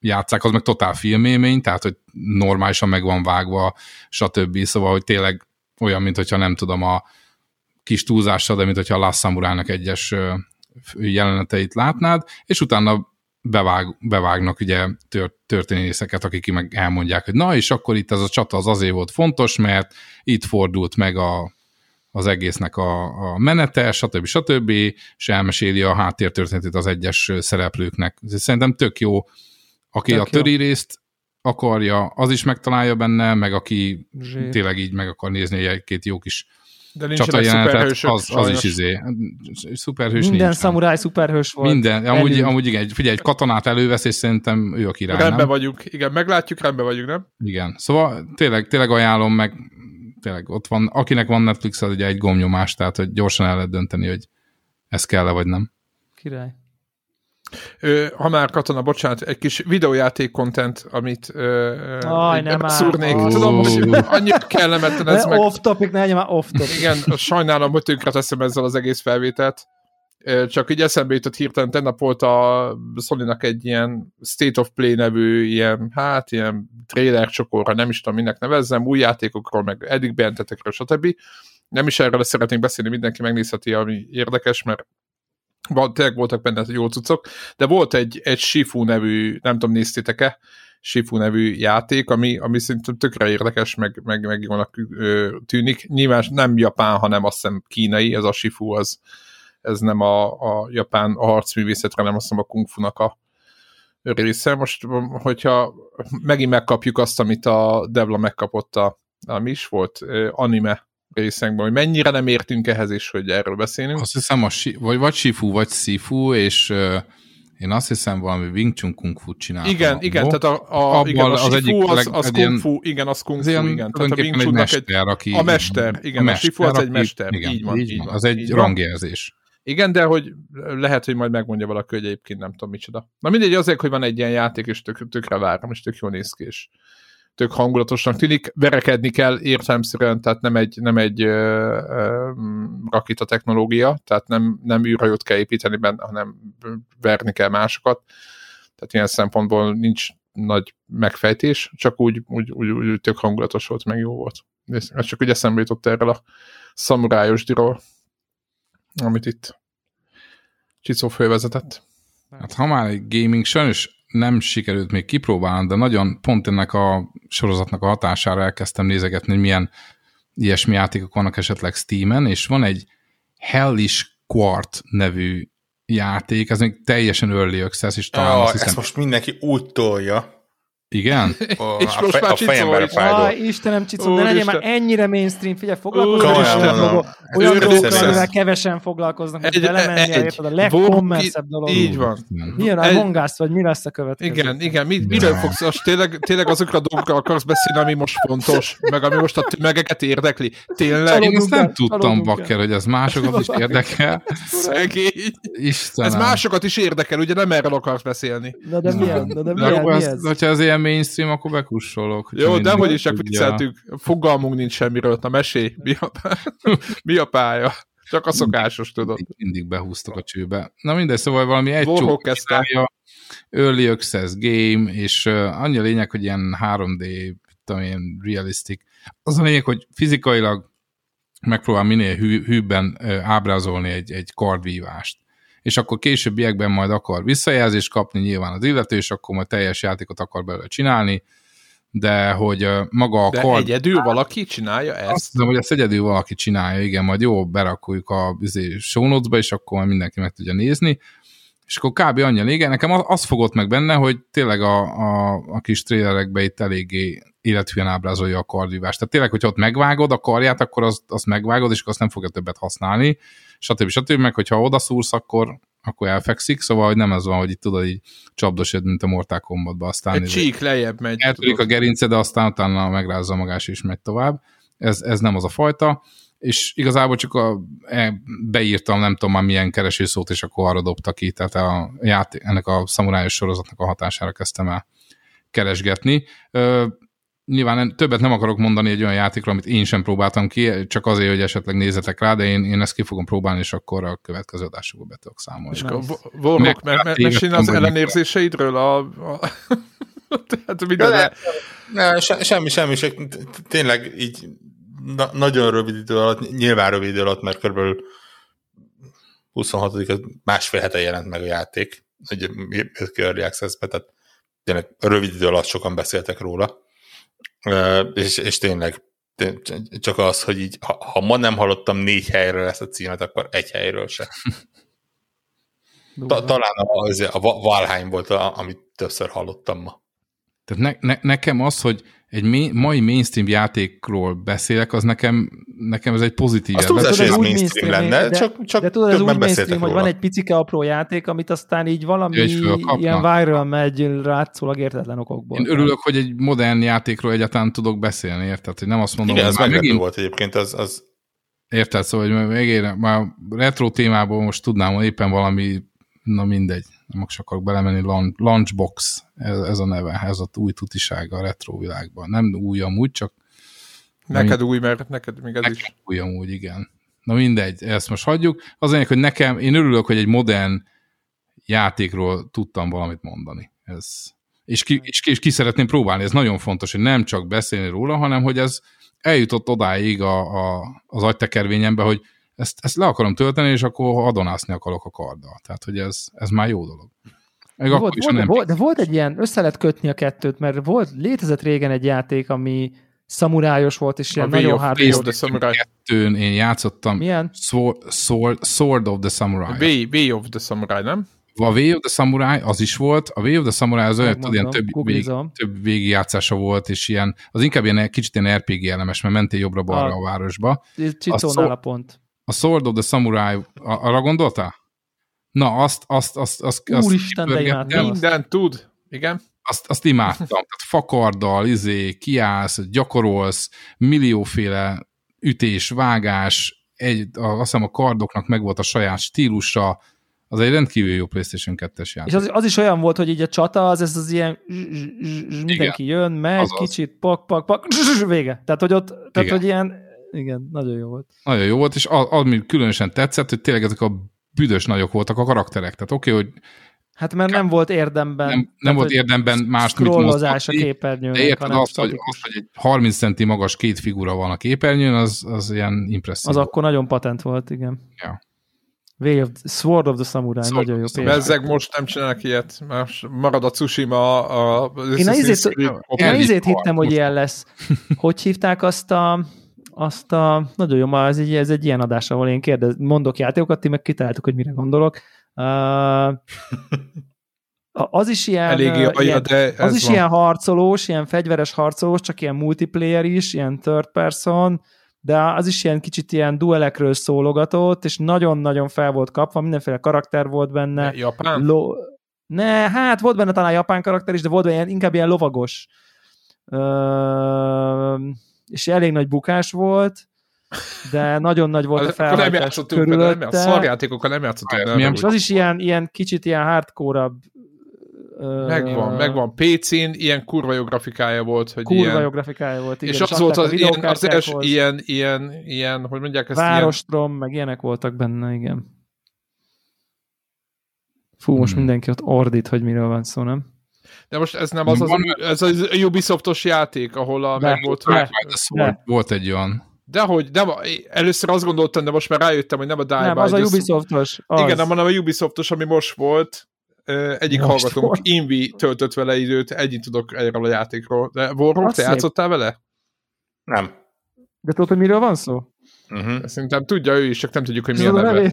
S3: játszák, az meg totál filmélmény, tehát hogy normálisan meg van vágva, stb. Szóval, hogy tényleg olyan, mint hogyha nem tudom, a kis túlzással, de mint hogyha a Last Samurai-nak egyes jeleneteit látnád, és utána bevág, bevágnak ugye történészeket, akik meg elmondják, hogy na, és akkor itt ez a csata az azért volt fontos, mert itt fordult meg a, az egésznek a, a menete, stb. stb. és elmeséli a háttértörténetét az egyes szereplőknek. Ez szerintem tök jó, aki tök a töri jó. részt akarja, az is megtalálja benne, meg aki Zsé. tényleg így meg akar nézni egy-két jó kis
S2: de szuperhősök.
S3: Az, az is izé. Szuperhős
S1: Minden nincs, szamuráj szuperhős volt.
S3: Minden. Amúgy, amúgy igen, figyelj, egy katonát elővesz, és szerintem ő a király,
S2: Rendben
S3: nem?
S2: vagyunk. Igen, meglátjuk, rendben vagyunk, nem?
S3: Igen. Szóval tényleg, tényleg ajánlom meg, tényleg ott van, akinek van Netflix, az ugye egy gomnyomás, tehát hogy gyorsan el lehet dönteni, hogy ez kell-e vagy nem.
S1: Király
S2: ha már katona, bocsánat, egy kis videójáték content, amit
S1: Aj, nem
S2: szúrnék. Oh. Tudom, hogy annyira kellemetlen ez meg...
S1: Off topic, ne már off topic.
S2: Igen, sajnálom, hogy tönkre teszem ezzel az egész felvételt. Csak így eszembe jutott hirtelen, tegnap volt a sony egy ilyen State of Play nevű ilyen, hát ilyen trailer csokorra, nem is tudom, minek nevezzem, új játékokról, meg eddig bejelentetekről, stb Nem is erről szeretnénk beszélni, mindenki megnézheti, ami érdekes, mert tényleg voltak benne jó cuccok, de volt egy, egy Shifu nevű, nem tudom, néztétek-e, Shifu nevű játék, ami, ami szerintem tökre érdekes, meg, meg, meg jónak tűnik. Nyilván nem japán, hanem azt hiszem kínai, ez a Shifu, az, ez nem a, a japán a harcművészetre, hanem azt hiszem a kung fu-nak a része. Most, hogyha megint megkapjuk azt, amit a Devla megkapott a, a mi is volt, anime részekben, hogy mennyire nem értünk ehhez is, hogy erről beszélünk.
S3: Azt hiszem, a, vagy, vagy Shifu, vagy Sifu, és uh, én azt hiszem valami Wing Chun Kung Fu csinál.
S2: Igen, igen, tehát a, a, Abban igen, a az egyik az, az, az Kung Fu, igen, az Kung Fu, igen. Tehát a Wing Chunnak egy, mester, aki, a mester, igen, a, mester, a Shifu az egy mester,
S3: igen,
S2: így van, így van.
S3: Az egy rangjelzés.
S2: Igen, de hogy lehet, hogy majd megmondja valaki, hogy egyébként nem tudom micsoda. Na mindegy, azért, hogy van egy ilyen játék, és tök, tökre várom, és tök jól néz ki, és tök hangulatosnak tűnik. Verekedni kell értelmszerűen, tehát nem egy, nem egy ö, ö, rakita technológia, tehát nem, nem űrhajót kell építeni benne, hanem verni kell másokat. Tehát ilyen szempontból nincs nagy megfejtés, csak úgy, úgy, úgy, úgy tök hangulatos volt, meg jó volt. Ez csak ugye eszembe jutott erről a szamurájos diról, amit itt Csicó fővezetett.
S3: Hát ha már egy gaming, sajnos nem sikerült még kipróbálni, de nagyon pont ennek a sorozatnak a hatására elkezdtem nézegetni, hogy milyen ilyesmi játékok vannak esetleg Steam-en, és van egy Hellish Quart nevű játék, ez még teljesen early access, és talán
S4: ja, azt hiszem... Ezt most mindenki úgy tolja.
S3: Igen?
S2: Oh, és most a, már a.
S1: Ah, Istenem, Csicó, de legyen már ennyire mainstream, figyelj, foglalkoznak is olyan dolgokkal, amivel kevesen foglalkoznak, hogy belemenni, érted, a legkommerszebb dolog.
S2: Így van.
S1: Milyen a mongász, vagy mi lesz a következő?
S2: Igen, igen, mi, miről fogsz, most tényleg, tényleg azokra a dolgokra akarsz beszélni, ami most fontos, meg ami most a tömegeket érdekli. Tényleg.
S3: Én ezt nem tudtam, Bakker, hogy ez másokat is érdekel.
S2: Szegény. Istenem. Ez másokat is érdekel, ugye nem erről akarsz beszélni.
S1: Na de milyen? Na de milyen? Mi ez?
S3: Hogyha ez ilyen mainstream, akkor bekussolok.
S2: Jó, de hogy is csak vicceltük, fogalmunk nincs semmiről, na mesélj, mi a, mi a pálya? Csak a szokásos, tudod.
S3: Mindig behúztak a csőbe. Na mindegy, szóval valami egy csók Early Access Game, és uh, annyi a lényeg, hogy ilyen 3D, tudom én, realistic. Az a lényeg, hogy fizikailag megpróbál minél hű, hűbben uh, ábrázolni egy, egy kardvívást és akkor későbbiekben majd akar visszajelzést kapni nyilván az illető, és akkor majd teljes játékot akar belőle csinálni, de hogy maga a
S2: de kard... egyedül valaki csinálja ezt?
S3: Azt hiszem, hogy ezt egyedül valaki csinálja, igen, majd jó, berakjuk a izé, show notes-ba, és akkor majd mindenki meg tudja nézni, és akkor kb. annyi a lége. Nekem az fogott meg benne, hogy tényleg a, a, a kis trailerekbe itt eléggé élethűen ábrázolja a kardvívást. Tehát tényleg, hogyha ott megvágod a karját, akkor azt, azt megvágod, és akkor azt nem fogja többet használni, stb. stb. Meg hogyha odaszúrsz, akkor, akkor elfekszik, szóval hogy nem ez van, hogy itt tudod így csapdosod, mint a Mortal Kombatban. Aztán
S2: Egy csík lejjebb megy.
S3: Eltörik a gerince, de aztán utána megrázza magás és megy tovább. Ez, ez nem az a fajta és igazából csak a, e, beírtam nem tudom már milyen keresőszót, és akkor arra dobta ki, tehát a játék, ennek a szamurájos sorozatnak a hatására kezdtem el keresgetni. Nyilván többet nem akarok mondani egy olyan játékról, amit én sem próbáltam ki, csak azért, hogy esetleg nézzetek rá, de én, én ezt ki fogom próbálni, és akkor a következő adásokból be tudok számolni. És
S2: akkor Vormok, mesélni az ellenérzéseidről a, a... Tehát minden
S4: ne, ne, se, semmi, semmi, se, tényleg így na, nagyon rövid idő alatt, nyilván rövid idő alatt, mert kb. 26 másfél hete jelent meg a játék, egy Early Access-be, tehát tényleg rövid idő alatt sokan beszéltek róla, és, és tényleg csak az, hogy így, ha, ha ma nem hallottam négy helyről ezt a címet, akkor egy helyről se. Ta, talán az, a Valheim volt, a, amit többször hallottam ma.
S3: Tehát ne, ne, nekem az, hogy egy mai mainstream játékról beszélek, az nekem, nekem ez egy pozitív.
S4: Azt tudod, ez mainstream, mainstream lenne, de, csak, csak
S1: de tudod, ez úgy mainstream, róla. hogy van egy picike apró játék, amit aztán így valami ilyen viral megy rátszólag értetlen okokból.
S3: Én örülök, hogy egy modern játékról egyáltalán tudok beszélni, érted? Hogy nem azt mondom,
S4: Igen, hogy ez megint... volt egyébként, az, az...
S3: Érted, szóval, hogy megére, már retro témából most tudnám, hogy éppen valami, na mindegy nem is akarok belemenni, Launchbox, ez, ez a neve, ez a új tutisága a retro világban. Nem új amúgy, csak...
S2: Neked új, mert neked még ez
S3: neked is. új amúgy, igen. Na mindegy, ezt most hagyjuk. Az lényeg, hogy nekem, én örülök, hogy egy modern játékról tudtam valamit mondani. Ez, és, ki, és, ki, és ki szeretném próbálni, ez nagyon fontos, hogy nem csak beszélni róla, hanem hogy ez, eljutott odáig a, a, az agytekervényembe, hogy ezt, ezt le akarom tölteni, és akkor adonászni akarok a karddal. Tehát, hogy ez, ez már jó dolog.
S1: Meg volt, akkor is, volt, nem volt, de volt egy ilyen, össze lehet kötni a kettőt, mert volt, létezett régen egy játék, ami szamurájos volt, és ilyen a nagyon
S3: hard volt. Samurai. Kettőn én játszottam.
S1: Milyen?
S3: Sword, Sword, Sword of the Samurai.
S2: Way, Way of the Samurai, nem?
S3: A Way of the Samurai az is volt. A Way of the Samurai az olyan, ilyen több, vég, több végigjátszása volt, és ilyen, az inkább ilyen kicsit ilyen RPG elemes, mert mentél jobbra-balra a, a városba.
S1: Csicónál a, a pont.
S3: A Sword of the Samurai, arra gondoltál? Na, azt, azt, azt, azt,
S1: azt Úristen,
S2: de Minden tud. Igen.
S3: Azt, azt imádtam. Tehát fakarddal, izé, kiállsz, gyakorolsz, millióféle ütés, vágás, egy, a, azt hiszem a kardoknak meg volt a saját stílusa, az egy rendkívül jó PlayStation 2-es játék.
S1: És az, az is olyan volt, hogy így a csata, az ez az ilyen mindenki jön, megy, Azaz. kicsit, pak, pak, pak, vége. Tehát, hogy ott, tehát, hogy ilyen, igen, nagyon jó volt.
S3: Nagyon jó volt, és az, ami különösen tetszett, hogy tényleg ezek a büdös nagyok voltak a karakterek. Tehát oké, okay, hogy
S1: Hát mert nem volt érdemben.
S3: Nem, nem tehát, volt érdemben más,
S1: mit a képernyőn.
S3: De érted azt, hogy, az, hogy egy 30 centi magas két figura van a képernyőn, az, az ilyen impresszív.
S1: Az akkor nagyon patent volt, igen.
S3: Ja.
S1: Way of, Sword of the Samurai, Sword nagyon jó.
S2: Bezzeg most nem csinálnak ilyet, mert marad a Tsushima a...
S1: Én azért, én azért hittem, hogy ilyen lesz. Hogy hívták azt a azt a, nagyon jó, ma ez egy, ez egy ilyen adás, ahol én kérdez, mondok játékokat, ti meg kitaláltuk, hogy mire gondolok. Uh, az is ilyen,
S2: Elég jó, ilyen de
S1: az is van. ilyen harcolós, ilyen fegyveres harcolós, csak ilyen multiplayer is, ilyen third person, de az is ilyen kicsit ilyen duelekről szólogatott, és nagyon-nagyon fel volt kapva, mindenféle karakter volt benne.
S2: Japán? Lo-
S1: ne, hát volt benne talán japán karakter is, de volt benne inkább ilyen lovagos. Uh, és elég nagy bukás volt, de nagyon nagy volt a felhajtás nem játszottunk körülötte. Nem, a
S2: szarjátékokkal nem játszottunk. Nem,
S1: és az is ilyen, ilyen kicsit ilyen hardcore
S2: Megvan, uh, megvan. PC-n ilyen kurva jó grafikája volt. Hogy
S1: kurva
S2: ilyen,
S1: jó grafikája volt, igen.
S2: És, és az volt az, ilyen, az első ilyen, ilyen, ilyen, hogy mondják ezt
S1: Várostrom, ilyen... meg ilyenek voltak benne, igen. Fú, hmm. most mindenki ott ordít, hogy miről van szó, nem?
S2: De most ez nem az, az, ez az Ubisoftos játék, ahol a, meg volt, hogy...
S3: Volt, volt egy olyan.
S2: Dehogy, nem, először azt gondoltam, de most már rájöttem, hogy nem a Die
S1: Nem, az a Ubisoftos. Az.
S2: Igen, nem, hanem a Ubisoftos, ami most volt. Egyik most hallgatónk, volt. Invi töltött vele időt, egyik tudok erről a játékról. De Warhawk, te szép. játszottál vele?
S4: Nem.
S1: De tudod, hogy miről van szó?
S2: Uh-huh. Szerintem tudja ő is, csak nem tudjuk, hogy mi a neve.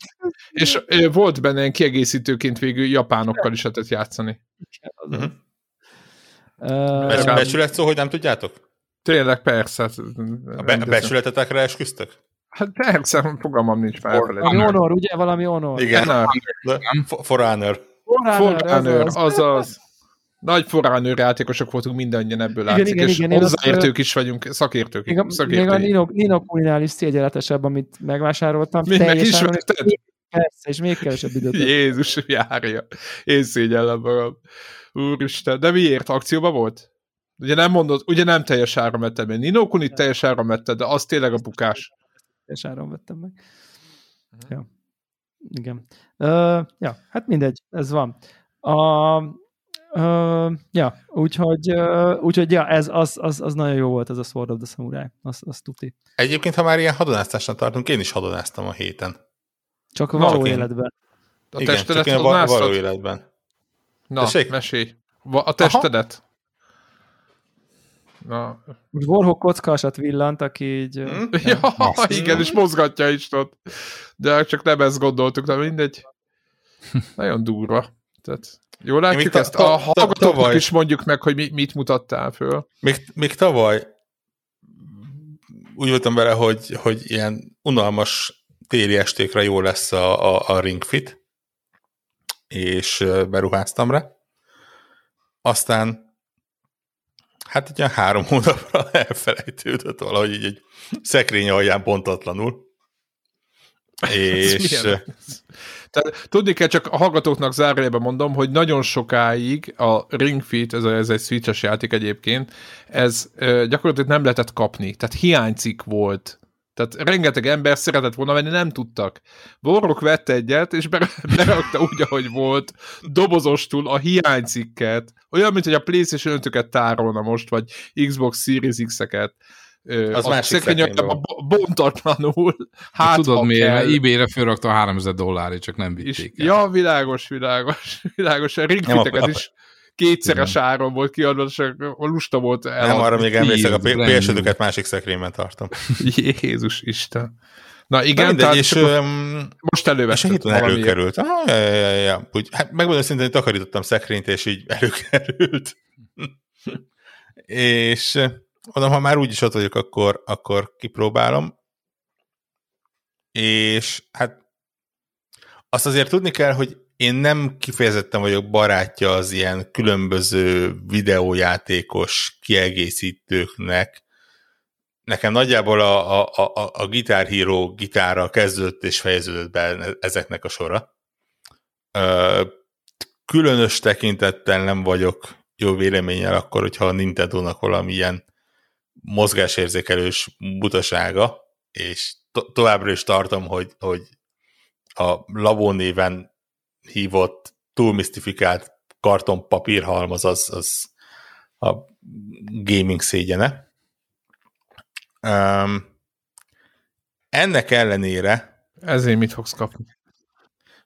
S2: És volt benne ilyen kiegészítőként végül japánokkal is lehetett játszani.
S4: Uh-huh. Uh, Becsület szó, hogy nem tudjátok?
S2: Tényleg, persze.
S4: A be- becsületetekre esküztök?
S2: Hát persze, fogalmam nincs már.
S1: Valami honor, ugye? Valami honor.
S4: Igen, for honor.
S2: For honor, azaz. Nagy forránőr játékosok voltunk mindannyian ebből igen, látszik, igen, és igen, hozzáértők is vagyunk, szakértők. Még a,
S1: még a Nino, Nino is szégyenletesebb, amit megvásároltam.
S2: Még meg ismerted?
S1: Persze, és még kevesebb időt.
S2: Jézus, járja. Én szégyellem magam. Úristen, de miért? Akcióban volt? Ugye nem mondod, ugye nem teljes ára vetted meg. Nino Kunit teljes ára vetted, de az tényleg a bukás.
S1: Teljes áron vettem meg. Uh-huh. Ja. Igen. Uh, ja, hát mindegy, ez van. A, uh, ja, úgyhogy, uh, úgyhogy ja, ez, az, az, az nagyon jó volt, ez a Sword of the Samurai. Az, az tuti.
S4: Egyébként, ha már ilyen hadonáztásnak tartunk, én is hadonáztam a héten.
S1: Csak való csak életben.
S2: A Igen, testedet csak én való életben. Na, Tessék? mesélj. A testedet. Aha.
S1: Na. Most Warhawk kockásat villant, aki így... Hmm?
S2: Ja, igen, és mozgatja is ott. De csak nem ezt gondoltuk, de mindegy. Nagyon durva. Tehát jól látjuk ezt? A hallgatóknak is mondjuk meg, hogy mit mutattál föl.
S4: Még, még tavaly úgy voltam vele, hogy, hogy ilyen unalmas téli estékre jó lesz a, a, a ringfit, és beruháztam rá. Aztán hát egy ilyen három hónapra elfelejtődött valahogy így egy szekrény alján pontatlanul. És...
S2: Tehát tudni kell, csak a hallgatóknak zárójelben mondom, hogy nagyon sokáig a Ring Fit, ez, a, ez egy switches játék egyébként, ez gyakorlatilag nem lehetett kapni. Tehát hiánycik volt tehát rengeteg ember szeretett volna venni, nem tudtak. Borrok vette egyet, és berakta úgy, ahogy volt, dobozostul a hiánycikket. Olyan, mint hogy a PlayStation 5 tárolna most, vagy Xbox Series X-eket. az a szekrényekben bontatlanul. Hát,
S3: Tudod miért? Mert eBay-re fölrakta a 3000 dollárért, csak nem vitték
S2: el. Ja, világos, világos, világos. A ringfiteket is kétszeres áron volt kiadva, és a lusta volt
S4: el. Nem, arra még emlékszek, a ps másik szekrényben tartom.
S2: Jézus Isten. Na igen, Na mindegy, és um, most előveszem. És
S4: előkerült. Ah, ja, ja, ja. Úgy, hát megmondom szintén, hogy takarítottam szekrényt, és így előkerült. és mondom, ha már úgyis ott vagyok, akkor, akkor kipróbálom. És hát azt azért tudni kell, hogy én nem kifejezetten vagyok barátja az ilyen különböző videójátékos kiegészítőknek. Nekem nagyjából a, a, a, a Guitar Hero gitára kezdődött és fejeződött be ezeknek a sora. Különös tekintettel nem vagyok jó véleménnyel akkor, hogyha a Nintendo-nak valamilyen mozgásérzékelős butasága, és to- továbbra is tartom, hogy, hogy a Labó néven hívott, túl misztifikált karton papírhalmaz az, az a gaming szégyene. Um, ennek ellenére
S2: ezért mit fogsz kapni?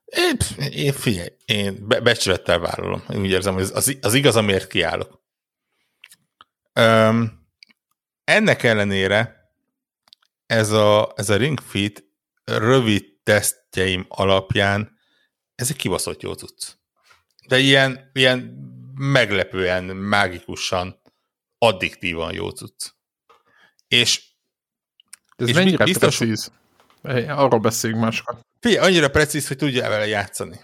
S4: Én, én figyelj, én be, becsülettel vállalom. Én úgy érzem, hogy az, az igaz, amiért kiállok. Um, ennek ellenére ez a, ez a Ring Fit rövid tesztjeim alapján ez egy kibaszott jó cucc. De ilyen, ilyen meglepően, mágikusan, addiktívan jó cucc. És,
S2: ez és mennyire biztos, precíz? Arról beszéljünk máskor.
S4: Figyelj, annyira precíz, hogy tudja vele játszani.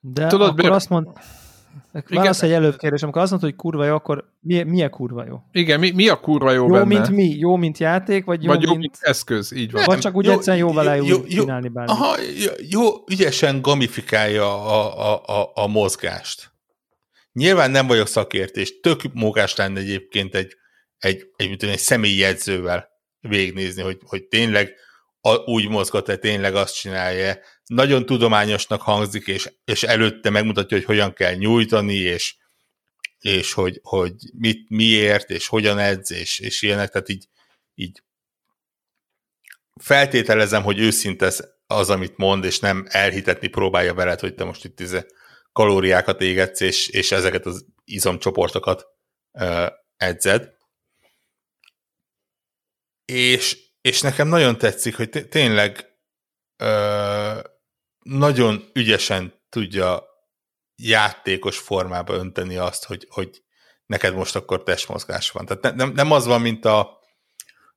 S1: De Tudod, akkor azt mond, Válasz egy előbb kérdés, amikor azt mondod, hogy kurva jó, akkor mi, mi a kurva jó?
S2: Igen, mi, mi a kurva jó,
S1: jó
S2: benne?
S1: mint mi? Jó, mint játék, vagy jó,
S2: vagy
S1: jó mint... mint
S2: eszköz, így van.
S1: Vagy csak úgy jó, egyszerűen jó vele jó, jó, csinálni bármit.
S4: Aha, jó, jó, ügyesen gamifikálja a, a, a, a mozgást. Nyilván nem vagyok szakértés, tök mókás lenne egyébként egy, egy, egy, egy, egy személyi jegyzővel végignézni, hogy, hogy tényleg a, úgy mozgat-e, tényleg azt csinálja. Nagyon tudományosnak hangzik, és, és előtte megmutatja, hogy hogyan kell nyújtani, és, és hogy, hogy mit, miért, és hogyan edz, és, és ilyenek, tehát így, így feltételezem, hogy őszinte az, amit mond, és nem elhitetni próbálja veled, hogy te most itt izé kalóriákat égetsz, és, és ezeket az izomcsoportokat uh, edzed. És és nekem nagyon tetszik, hogy tényleg ö, nagyon ügyesen tudja játékos formába önteni azt, hogy, hogy neked most akkor testmozgás van. Tehát nem, nem az van, mint a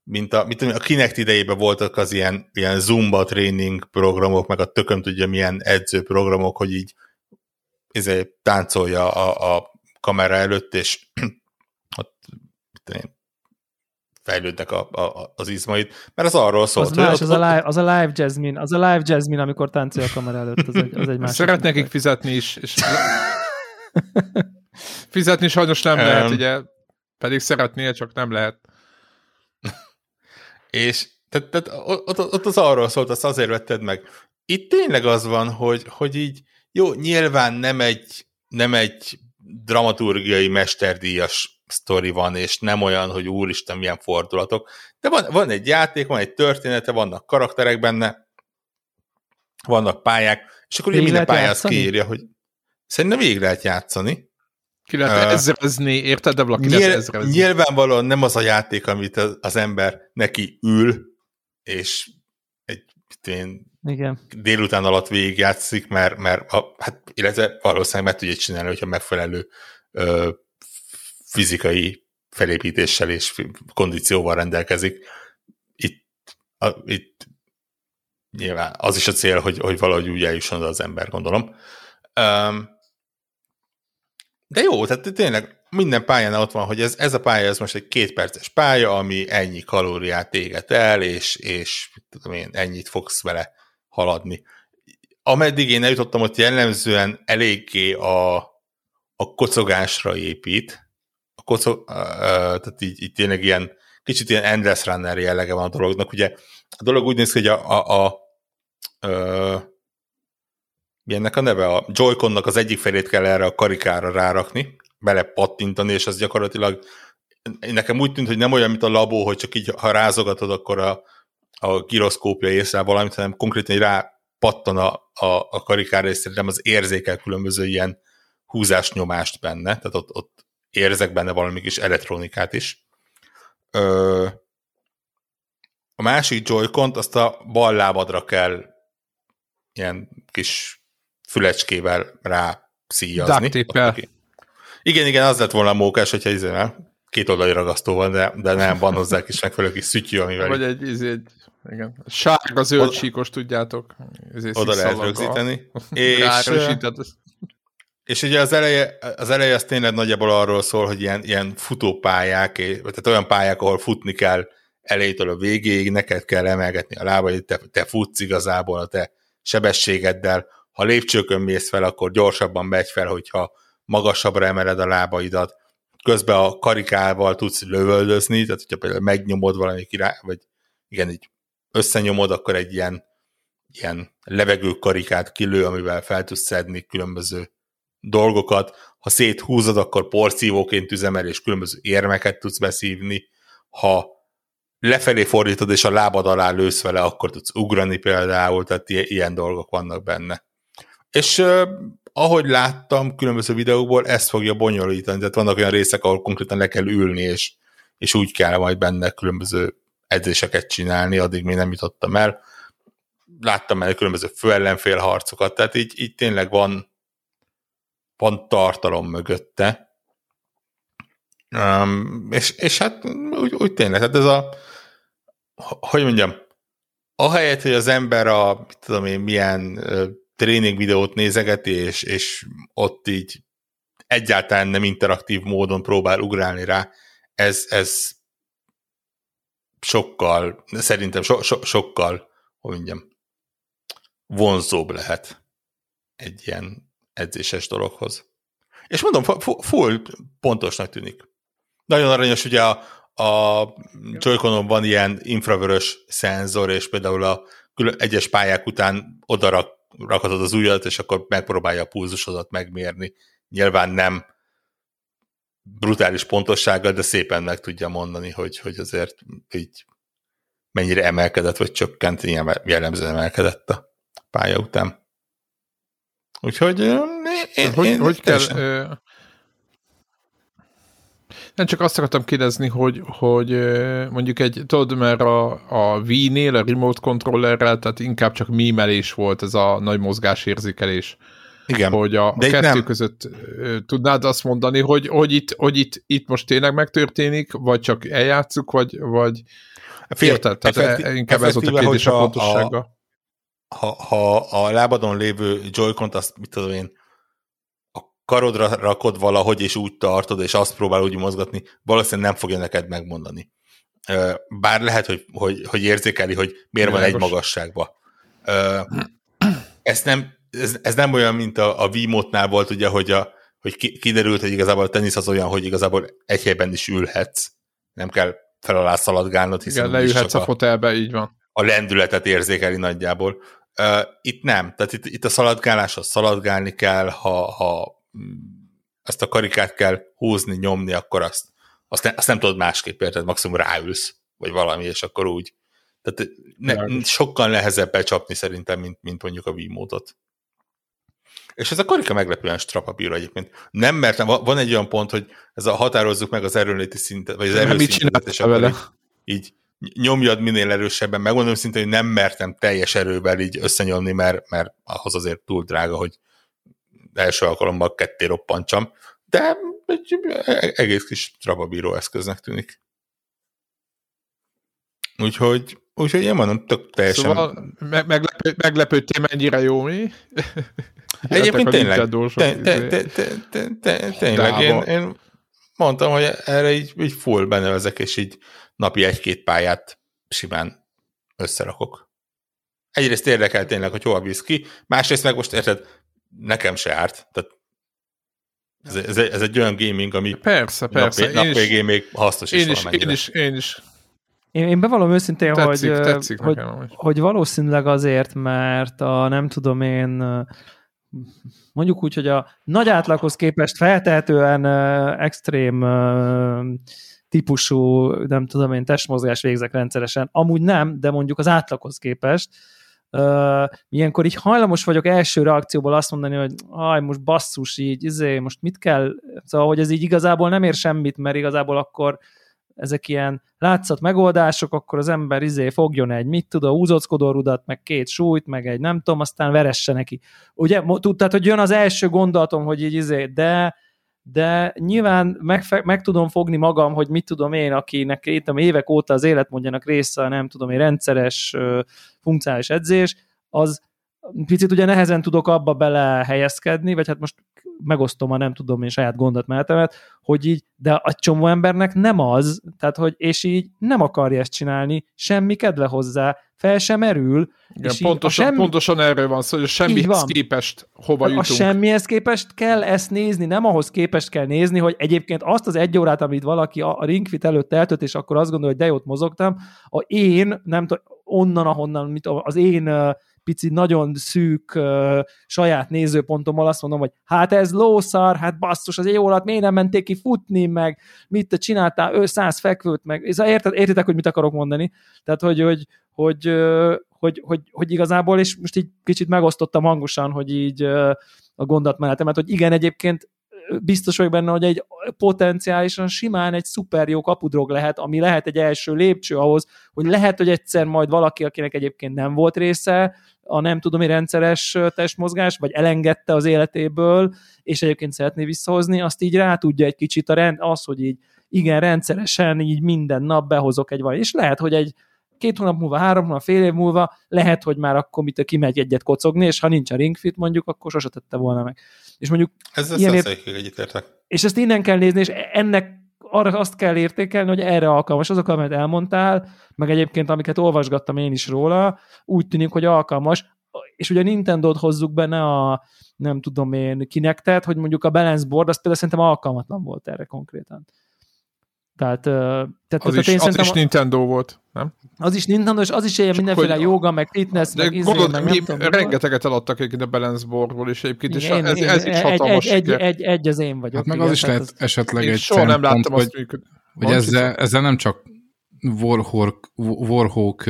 S4: mint a, mint a Kinect idejében voltak az ilyen, ilyen Zumba tréning programok, meg a tököm tudja milyen edzőprogramok, hogy így ezért táncolja a, a kamera előtt, és ott fejlődnek a, a, az izmait, mert az arról szólt.
S1: Az, más, az, a live, az a live jazzmin, az a live jazzmin, amikor táncol a kamera előtt, az egy, az egy másik.
S2: Szeret nekik fizetni is, és fizetni sajnos nem um, lehet, ugye, pedig szeretnél, csak nem lehet.
S4: és tehát, tehát ott, ott az arról szólt, azt azért vetted meg. Itt tényleg az van, hogy, hogy így, jó, nyilván nem egy, nem egy dramaturgiai mesterdíjas sztori van, és nem olyan, hogy úristen, milyen fordulatok. De van, van egy játék, van egy története, vannak karakterek benne, vannak pályák, és akkor minden pályán azt kiírja, hogy szerintem végig lehet játszani.
S2: Ki lehet uh, ezrezni, érted? De ki nyilv, ezrezni.
S4: Nyilvánvalóan nem az a játék, amit az, az ember neki ül, és egy én,
S1: Igen.
S4: délután alatt végigjátszik, mert, mert a, hát, illetve valószínűleg meg tudja csinálni, hogyha megfelelő ö, fizikai felépítéssel és kondícióval rendelkezik. Itt, a, itt nyilván az is a cél, hogy, hogy valahogy úgy eljusson az ember, gondolom. De jó, tehát tényleg minden pályán ott van, hogy ez, ez a pálya, ez most egy kétperces pálya, ami ennyi kalóriát éget el, és, és tudom én, ennyit fogsz vele haladni. Ameddig én eljutottam, ott jellemzően eléggé a, a kocogásra épít, a kocog, tehát így, így tényleg ilyen, kicsit ilyen endless runner jellege van a dolognak. Ugye a dolog úgy néz ki, hogy a, a, a uh, ennek a neve? A Joy-Connak az egyik felét kell erre a karikára rárakni, bele pattintani, és az gyakorlatilag nekem úgy tűnt, hogy nem olyan, mint a labó, hogy csak így, ha rázogatod, akkor a, a giroszkópja észre valamit, hanem konkrétan rá pattan a, a, a karikára, és szerintem az érzékel különböző ilyen húzásnyomást benne, tehát ott, ott érzek benne valami kis elektronikát is. Ö, a másik joy azt a bal lábadra kell ilyen kis fülecskével rá szíjazni. Igen, igen, az lett volna a mókás, hogyha izével két oldali ragasztó van, de, de nem, van hozzá kis megfelelő kis szütyű, amivel...
S2: Vagy egy, egy, egy igen. Sárga zöld oda, síkos, tudjátok.
S4: Oda lehet rögzíteni. és, és ugye az eleje, az eleje az tényleg nagyjából arról szól, hogy ilyen, ilyen futópályák, tehát olyan pályák, ahol futni kell elejétől a végéig, neked kell emelgetni a lábaid, te, te futsz igazából a te sebességeddel, ha lépcsőkön mész fel, akkor gyorsabban megy fel, hogyha magasabbra emeled a lábaidat, közben a karikával tudsz lövöldözni, tehát hogyha például megnyomod valami király, vagy igen, így összenyomod, akkor egy ilyen, ilyen levegő karikát kilő, amivel fel tudsz szedni különböző dolgokat. Ha széthúzod, akkor porszívóként üzemel, és különböző érmeket tudsz beszívni. Ha lefelé fordítod, és a lábad alá lősz vele, akkor tudsz ugrani például, tehát ilyen dolgok vannak benne. És ahogy láttam különböző videókból, ezt fogja bonyolítani, tehát vannak olyan részek, ahol konkrétan le kell ülni, és, és úgy kell majd benne különböző edzéseket csinálni, addig még nem jutottam el. Láttam el különböző főellenfél harcokat, tehát így, így tényleg van, van tartalom mögötte. Um, és, és hát úgy, úgy tényleg, hát ez a hogy mondjam, ahelyett, hogy az ember a, tudom én, milyen tréning videót nézegeti, és, és ott így egyáltalán nem interaktív módon próbál ugrálni rá, ez, ez sokkal, szerintem so, so, sokkal, hogy mondjam, vonzóbb lehet egy ilyen edzéses dologhoz. És mondom, full pontosnak tűnik. Nagyon aranyos, ugye a, a joy van ilyen infravörös szenzor, és például a egyes pályák után oda rakhatod az ujjat, és akkor megpróbálja a pulzusodat megmérni. Nyilván nem brutális pontossággal, de szépen meg tudja mondani, hogy, hogy azért így mennyire emelkedett, vagy csökkent, ilyen jellemzően emelkedett a pálya után. Úgyhogy én,
S2: hogy, én hogy kell, nem csak azt akartam kérdezni, hogy, hogy mondjuk egy, tudod, mert a, a Wii-nél, a remote controllerrel, tehát inkább csak mímelés volt ez a nagy mozgásérzékelés. Igen. Hogy a, a kettő nem. között tudnád azt mondani, hogy, hogy, itt, hogy itt, itt most tényleg megtörténik, vagy csak eljátszuk, vagy, vagy
S4: Fél, érted? Tehát effekti, e- inkább ez volt a kérdés a pontossága. Ha, ha a lábadon lévő Joy-Con-t, azt mit tudom én, karodra rakod valahogy, és úgy tartod, és azt próbál úgy mozgatni, valószínűleg nem fogja neked megmondani. Bár lehet, hogy, hogy, hogy érzékeli, hogy miért Világos. van egy magasságba. Ez nem, ez, ez nem olyan, mint a, a V-módnál volt, ugye, hogy, a, hogy kiderült, hogy igazából a tenisz az olyan, hogy igazából egy helyben is ülhetsz. Nem kell fel alá szaladgálnod,
S2: hiszen Igen, leülhetsz a, a fotelbe, így van.
S4: A lendületet érzékeli nagyjából. Uh, itt nem. Tehát itt, itt a szaladgáláshoz szaladgálni kell, ha, ha ezt a karikát kell húzni, nyomni, akkor azt, azt, ne, azt nem tudod másképp, érted, maximum ráülsz, vagy valami, és akkor úgy. Tehát ne, sokkal nehezebb becsapni szerintem, mint, mint mondjuk a Wii-módot. És ez a karika meglepően strapabíró egyébként. Nem mertem, van egy olyan pont, hogy ez a határozzuk meg az erőnléti szintet, vagy az erőszintet, és akkor vele? Így nyomjad minél erősebben. Megmondom szintén, hogy nem mertem teljes erővel így összenyomni, mert, mert ahhoz azért túl drága, hogy első alkalommal ketté roppantsam, de egy egész kis trababíró eszköznek tűnik. Úgyhogy, úgyhogy én mondom, tök teljesen... Szóval
S2: me- meglepő, meglepődtél, mennyire jó mi?
S4: Egyébként tényleg, tényleg, én, én mondtam, hogy erre így, így full benevezek, és így napi egy-két pályát simán összerakok. Egyrészt érdekel tényleg, hogy hol visz ki, másrészt meg most érted, nekem se árt. Tehát ez, ez, ez egy olyan gaming, ami
S2: persze, persze.
S4: nap, nap végén még hasznos
S2: én is, Én is, én is.
S1: Én, én bevallom őszintén, tetszik, hogy, tetszik hogy, hogy valószínűleg azért, mert a nem tudom én mondjuk úgy, hogy a nagy átlaghoz képest feltehetően extrém típusú, nem tudom én, testmozgás végzek rendszeresen. Amúgy nem, de mondjuk az átlaghoz képest. Uh, ilyenkor így hajlamos vagyok első reakcióból azt mondani, hogy aj, most basszus így, izé, most mit kell, szóval, hogy ez így igazából nem ér semmit, mert igazából akkor ezek ilyen látszat megoldások, akkor az ember izé fogjon egy, mit tud, a úzockodó rudat, meg két súlyt, meg egy nem tudom, aztán veresse neki. Ugye, tudtad, hogy jön az első gondolatom, hogy így izé, de de nyilván meg, meg tudom fogni magam, hogy mit tudom én, akinek itt évek óta az életmódjának része, nem tudom én, rendszeres funkcionális edzés, az picit ugye nehezen tudok abba bele helyezkedni, vagy hát most megosztom a nem tudom én saját gondolatmenetemet, hogy így, de a csomó embernek nem az, tehát hogy, és így nem akarja ezt csinálni, semmi kedve hozzá, fel sem erül.
S2: Igen, és pontosan, semmi... pontosan erről van szó, hogy semmihez képest hova jutunk.
S1: A semmihez képest kell ezt nézni, nem ahhoz képest kell nézni, hogy egyébként azt az egy órát, amit valaki a ringfit előtt eltölt, és akkor azt gondolja, hogy de jót mozogtam, a én, nem tudom, onnan, ahonnan, mit, az én pici, nagyon szűk uh, saját nézőpontommal azt mondom, hogy hát ez lószar, hát basszus, az egy órat miért nem menték ki futni, meg mit te csináltál, ő száz fekvőt, meg érted, értitek, hogy mit akarok mondani? Tehát, hogy, hogy, hogy, hogy, hogy, hogy igazából, és most így kicsit megosztottam hangosan, hogy így a gondolatmenetemet, hogy igen, egyébként biztos vagyok benne, hogy egy potenciálisan simán egy szuper jó kapudrog lehet, ami lehet egy első lépcső ahhoz, hogy lehet, hogy egyszer majd valaki, akinek egyébként nem volt része, a nem tudom, rendszeres testmozgás, vagy elengedte az életéből, és egyébként szeretné visszahozni, azt így rá tudja egy kicsit a rend, az, hogy így igen, rendszeresen így minden nap behozok egy vagy, és lehet, hogy egy két hónap múlva, három hónap, fél év múlva lehet, hogy már akkor mit kimegy egyet kocogni, és ha nincs a ringfit mondjuk, akkor sose tette volna meg. És mondjuk
S4: ez ilyen ért... egyetértek.
S1: És ezt innen kell nézni, és ennek arra azt kell értékelni, hogy erre alkalmas. Azok, amit elmondtál, meg egyébként amiket olvasgattam én is róla, úgy tűnik, hogy alkalmas. És ugye a Nintendo-t hozzuk benne a nem tudom én kinek tehát, hogy mondjuk a balance board, az például szerintem alkalmatlan volt erre konkrétan. Tehát, tehát,
S2: az, tehát is, én az is Nintendo volt, nem?
S1: Az is Nintendo, és az is ilyen mindenféle hogy, joga, meg fitness,
S2: de meg izé, gondolod, meg mi, tudom, rengeteget eladtak egyébként a balance boardból is egyébként, és én, ez, én, ez is hatalmas
S1: egy, egy, egy, egy, az én vagyok.
S3: Hát meg igen, az is lehet az... esetleg egy
S2: soha nem láttam hogy, azt működni.
S3: Hogy ezzel, ezzel nem csak Warhawk, Warhawk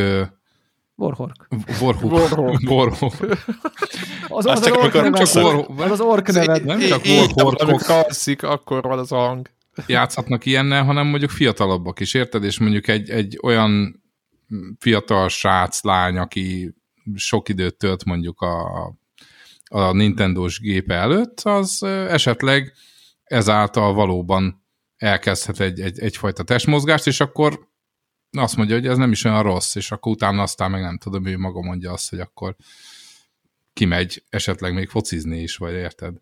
S1: Warhawk.
S3: Warhawk. Warhawk.
S1: Az, az, az, az, ork neved. Az az ork neved.
S2: Nem csak Warhawk. Amikor alszik, akkor van az a hang
S3: játszhatnak ilyennel, hanem mondjuk fiatalabbak is, érted? És mondjuk egy, egy olyan fiatal srác, lány, aki sok időt tölt mondjuk a, a Nintendo-s gépe előtt, az esetleg ezáltal valóban elkezdhet egy, egy, egyfajta testmozgást, és akkor azt mondja, hogy ez nem is olyan rossz, és akkor utána aztán meg nem tudom, ő maga mondja azt, hogy akkor kimegy esetleg még focizni is, vagy érted?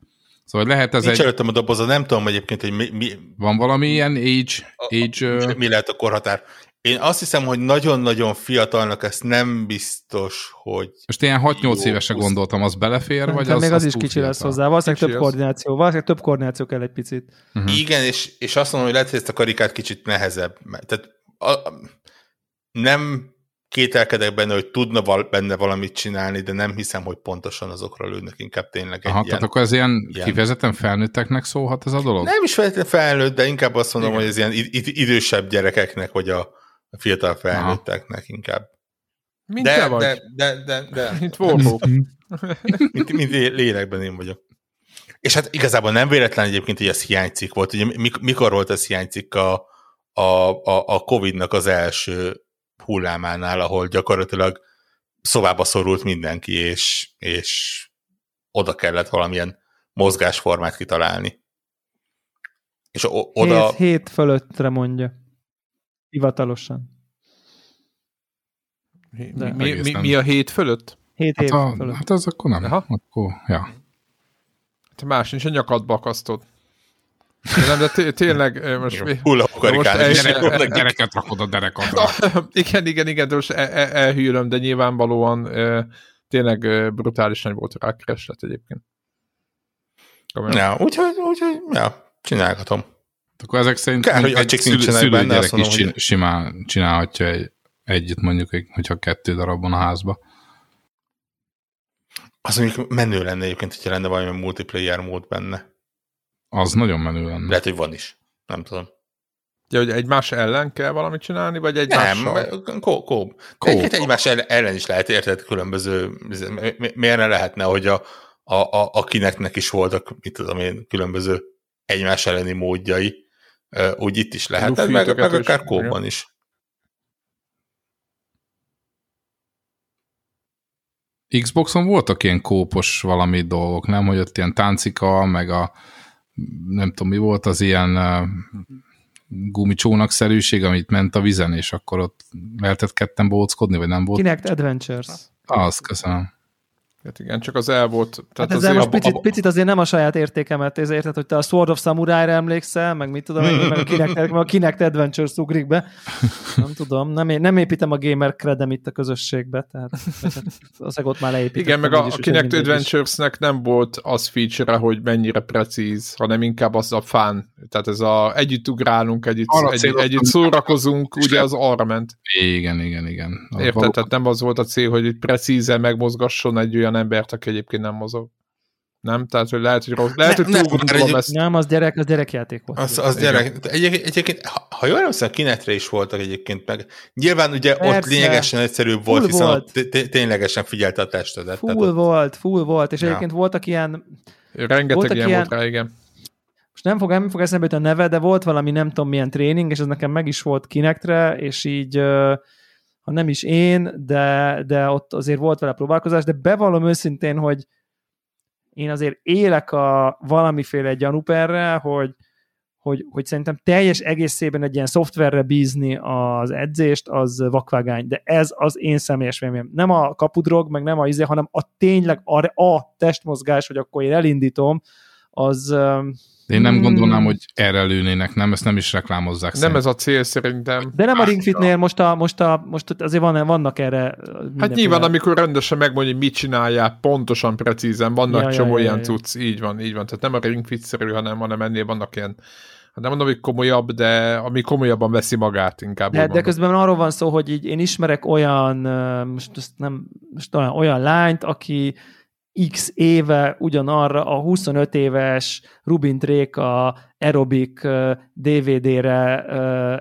S3: Szóval lehet ez
S4: Nincs egy... előttem a doboza, nem tudom egyébként, hogy mi... mi...
S3: Van valami ilyen age... age
S4: mi, mi lehet a korhatár? Én azt hiszem, hogy nagyon-nagyon fiatalnak ezt nem biztos, hogy...
S3: Most ilyen 6-8 évesen gondoltam, az belefér, nem, vagy az
S1: még az, az is kicsi lesz hozzá. Valószínűleg több az... koordináció, valószínűleg több koordináció kell egy picit.
S4: Uh-huh. Igen, és, és azt mondom, hogy lehet, hogy ezt a karikát kicsit nehezebb. Tehát a, nem kételkedek benne, hogy tudna val- benne valamit csinálni, de nem hiszem, hogy pontosan azokra lőnek, inkább tényleg egy
S3: Aha, ilyen, tehát akkor ez ilyen, ilyen kifejezetten felnőtteknek szólhat ez a dolog?
S4: Nem is feltétlenül felnőtt, de inkább azt mondom, Igen. hogy ez ilyen idősebb gyerekeknek, vagy a fiatal felnőtteknek Aha. inkább.
S2: Mint de, te vagy.
S4: De, de, de, de.
S2: Mint Warhawk.
S4: mint, mint lélekben én vagyok. És hát igazából nem véletlen egyébként, hogy ez hiánycikk volt. Ugye mikor volt ez hiánycikk a, a, a, a Covid-nak az első hullámánál, ahol gyakorlatilag szobába szorult mindenki, és, és oda kellett valamilyen mozgásformát kitalálni.
S1: És oda... Hét, hét fölöttre mondja. Hivatalosan.
S2: Mi, mi, mi, mi a hét fölött?
S1: Hét hát
S3: év a, fölött. Hát az akkor nem. Aha. Akkor, ja.
S2: Te más nincs, a nyakadba akasztod. Nem, de tényleg most...
S4: Hullahókarikán
S3: is. Gyereket rakod a derekadra.
S2: igen, igen, igen, de most el, el, elhűlöm, de nyilvánvalóan e, tényleg brutális nagy volt rá kereslet egyébként.
S4: Ja, úgyhogy, úgyhogy, ja, csinálhatom.
S3: Akkor ezek szerint Kár, hogy egy szülő, szülőgyerek is mondom, hogy... simán csinálhatja egy, együtt mondjuk, hogyha kettő darab van a házba.
S4: Az mondjuk menő lenne egyébként, hogyha lenne valami multiplayer mód benne.
S3: Az nagyon menő lenne.
S4: Lehet, hogy van is. Nem tudom.
S2: Ja, hogy egymás ellen kell valamit csinálni, vagy egymással?
S4: Nem, kó, kó. Egyébként egymás ellen is lehet érted különböző, miért ne lehetne, hogy a, a, a, a kineknek is voltak, mit tudom én, különböző egymás elleni módjai, úgy itt is lehet, meg, meg akár kóban is.
S3: Xboxon voltak ilyen kópos valami dolgok, nem? Hogy ott ilyen táncika, meg a nem tudom mi volt, az ilyen gumicsónak-szerűség, amit ment a vizen, és akkor ott lehetett ketten bóckodni, vagy nem volt?
S1: Kinect Adventures.
S3: Az, köszönöm.
S2: Hát igen, csak az el volt.
S1: Tehát hát ezzel most picit, a... picit azért nem a saját értékemet érted, hogy te a Sword of Samurai-ra emlékszel, meg mit tudom, meg a Kinect, meg a Kinect Adventures ugrik be. Nem tudom, nem, nem építem a gamer credem itt a közösségbe, tehát az egot már leépítettem.
S2: Igen, meg a, a Kinect Adventures-nek nem volt az feature hogy mennyire precíz, hanem inkább az a fán. Tehát ez a együtt ugrálunk, együtt, egy, együtt szórakozunk, ugye az arra ment.
S3: Igen, igen, igen.
S2: Érted? Tehát nem az volt a cél, hogy precízen megmozgasson egy olyan olyan embert, aki egyébként nem mozog. Nem? Tehát, hogy lehet, hogy rossz. Lehet, ne, hogy túl gondolom
S1: ezt. Nem, az gyerek, az gyerekjáték volt.
S4: Az, az gyerek. Egy, egyébként, ha, ha jól emlékszem, kinetre is voltak egyébként meg. Nyilván ugye Persze. ott lényegesen egyszerűbb volt, full hiszen volt. ott ténylegesen figyelte a testedet.
S1: Full tehát volt, full volt, és ja. egyébként voltak ilyen...
S2: Rengeteg voltak ilyen, ilyen volt rá, igen.
S1: Most nem fog, nem fog eszembe a neve, de volt valami nem tudom milyen tréning, és ez nekem meg is volt Kinectre, és így ha nem is én, de, de ott azért volt vele próbálkozás, de bevallom őszintén, hogy én azért élek a valamiféle gyanúperre, hogy, hogy, hogy szerintem teljes egészében egy ilyen szoftverre bízni az edzést, az vakvágány, de ez az én személyes véleményem. Nem a kapudrog, meg nem a izé, hanem a tényleg a, a testmozgás, hogy akkor én elindítom, az,
S3: én nem hmm. gondolnám, hogy erre lőnének, nem, ezt nem is reklámozzák.
S2: Nem szerint. ez a cél szerintem.
S1: De nem a Ring Fitnél most, a, most, a, most azért van, vannak erre
S2: Hát nyilván, amikor rendesen megmondja, hogy mit csinálják, pontosan, precízen, vannak ja, csomó ja, ilyen ja, cucc, így van, így van. Tehát nem a Ring Fit-szerű, hanem, hanem ennél vannak ilyen hát nem mondom, hogy komolyabb, de ami komolyabban veszi magát inkább.
S1: De, de közben arról van szó, hogy így én ismerek olyan, most, most nem, most olyan, olyan lányt, aki x éve ugyanarra a 25 éves Rubin Tréka aerobik DVD-re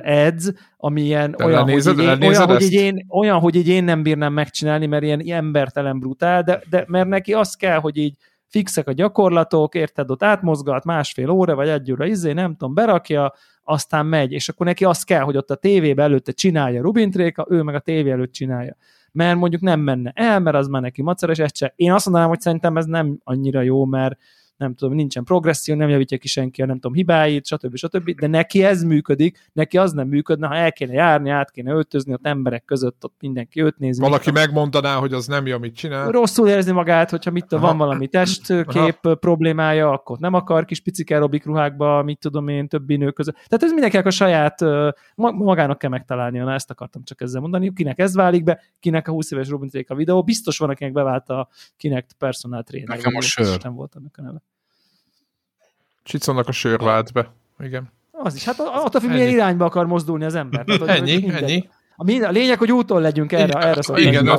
S1: edz, ami ilyen olyan, nézed, hogy én, olyan, hogy így én, olyan, hogy így én nem bírnám megcsinálni, mert ilyen embertelen brutál, de, de mert neki az kell, hogy így fixek a gyakorlatok, érted, ott átmozgat másfél óra, vagy egy óra, izé, nem tudom, berakja, aztán megy, és akkor neki az kell, hogy ott a tévébe előtte csinálja Rubin Tréka, ő meg a tévé előtt csinálja mert mondjuk nem menne el, mert az már neki maceres, ezt se. Én azt mondanám, hogy szerintem ez nem annyira jó, mert nem tudom, nincsen progresszió, nem javítja ki senki a nem tudom hibáit, stb. stb. De neki ez működik, neki az nem működne, ha el kéne járni, át kéne öltözni, ott emberek között ott mindenki őt nézi.
S2: Valaki megmondaná, hogy az nem jó, amit csinál.
S1: Rosszul érzi magát, hogyha mit tudom, van valami testkép Aha. problémája, akkor nem akar kis picike aerobik ruhákba, mit tudom én, többi nő között. Tehát ez mindenkinek a saját, magának kell megtalálnia, na ezt akartam csak ezzel mondani, kinek ez válik be, kinek a 20 éves Robin a videó, biztos van, akinek bevált a kinek personal trainer.
S3: Nekem a sör.
S1: Nem volt a neve.
S2: Csicónak a sör vált be. Igen.
S1: Az is. Hát attól függ, milyen irányba akar mozdulni az ember. Tehát, hogy
S2: ennyi, hogy ennyi.
S1: A, a lényeg, hogy úton legyünk erre, igen, erre
S2: szóval. Igen, a,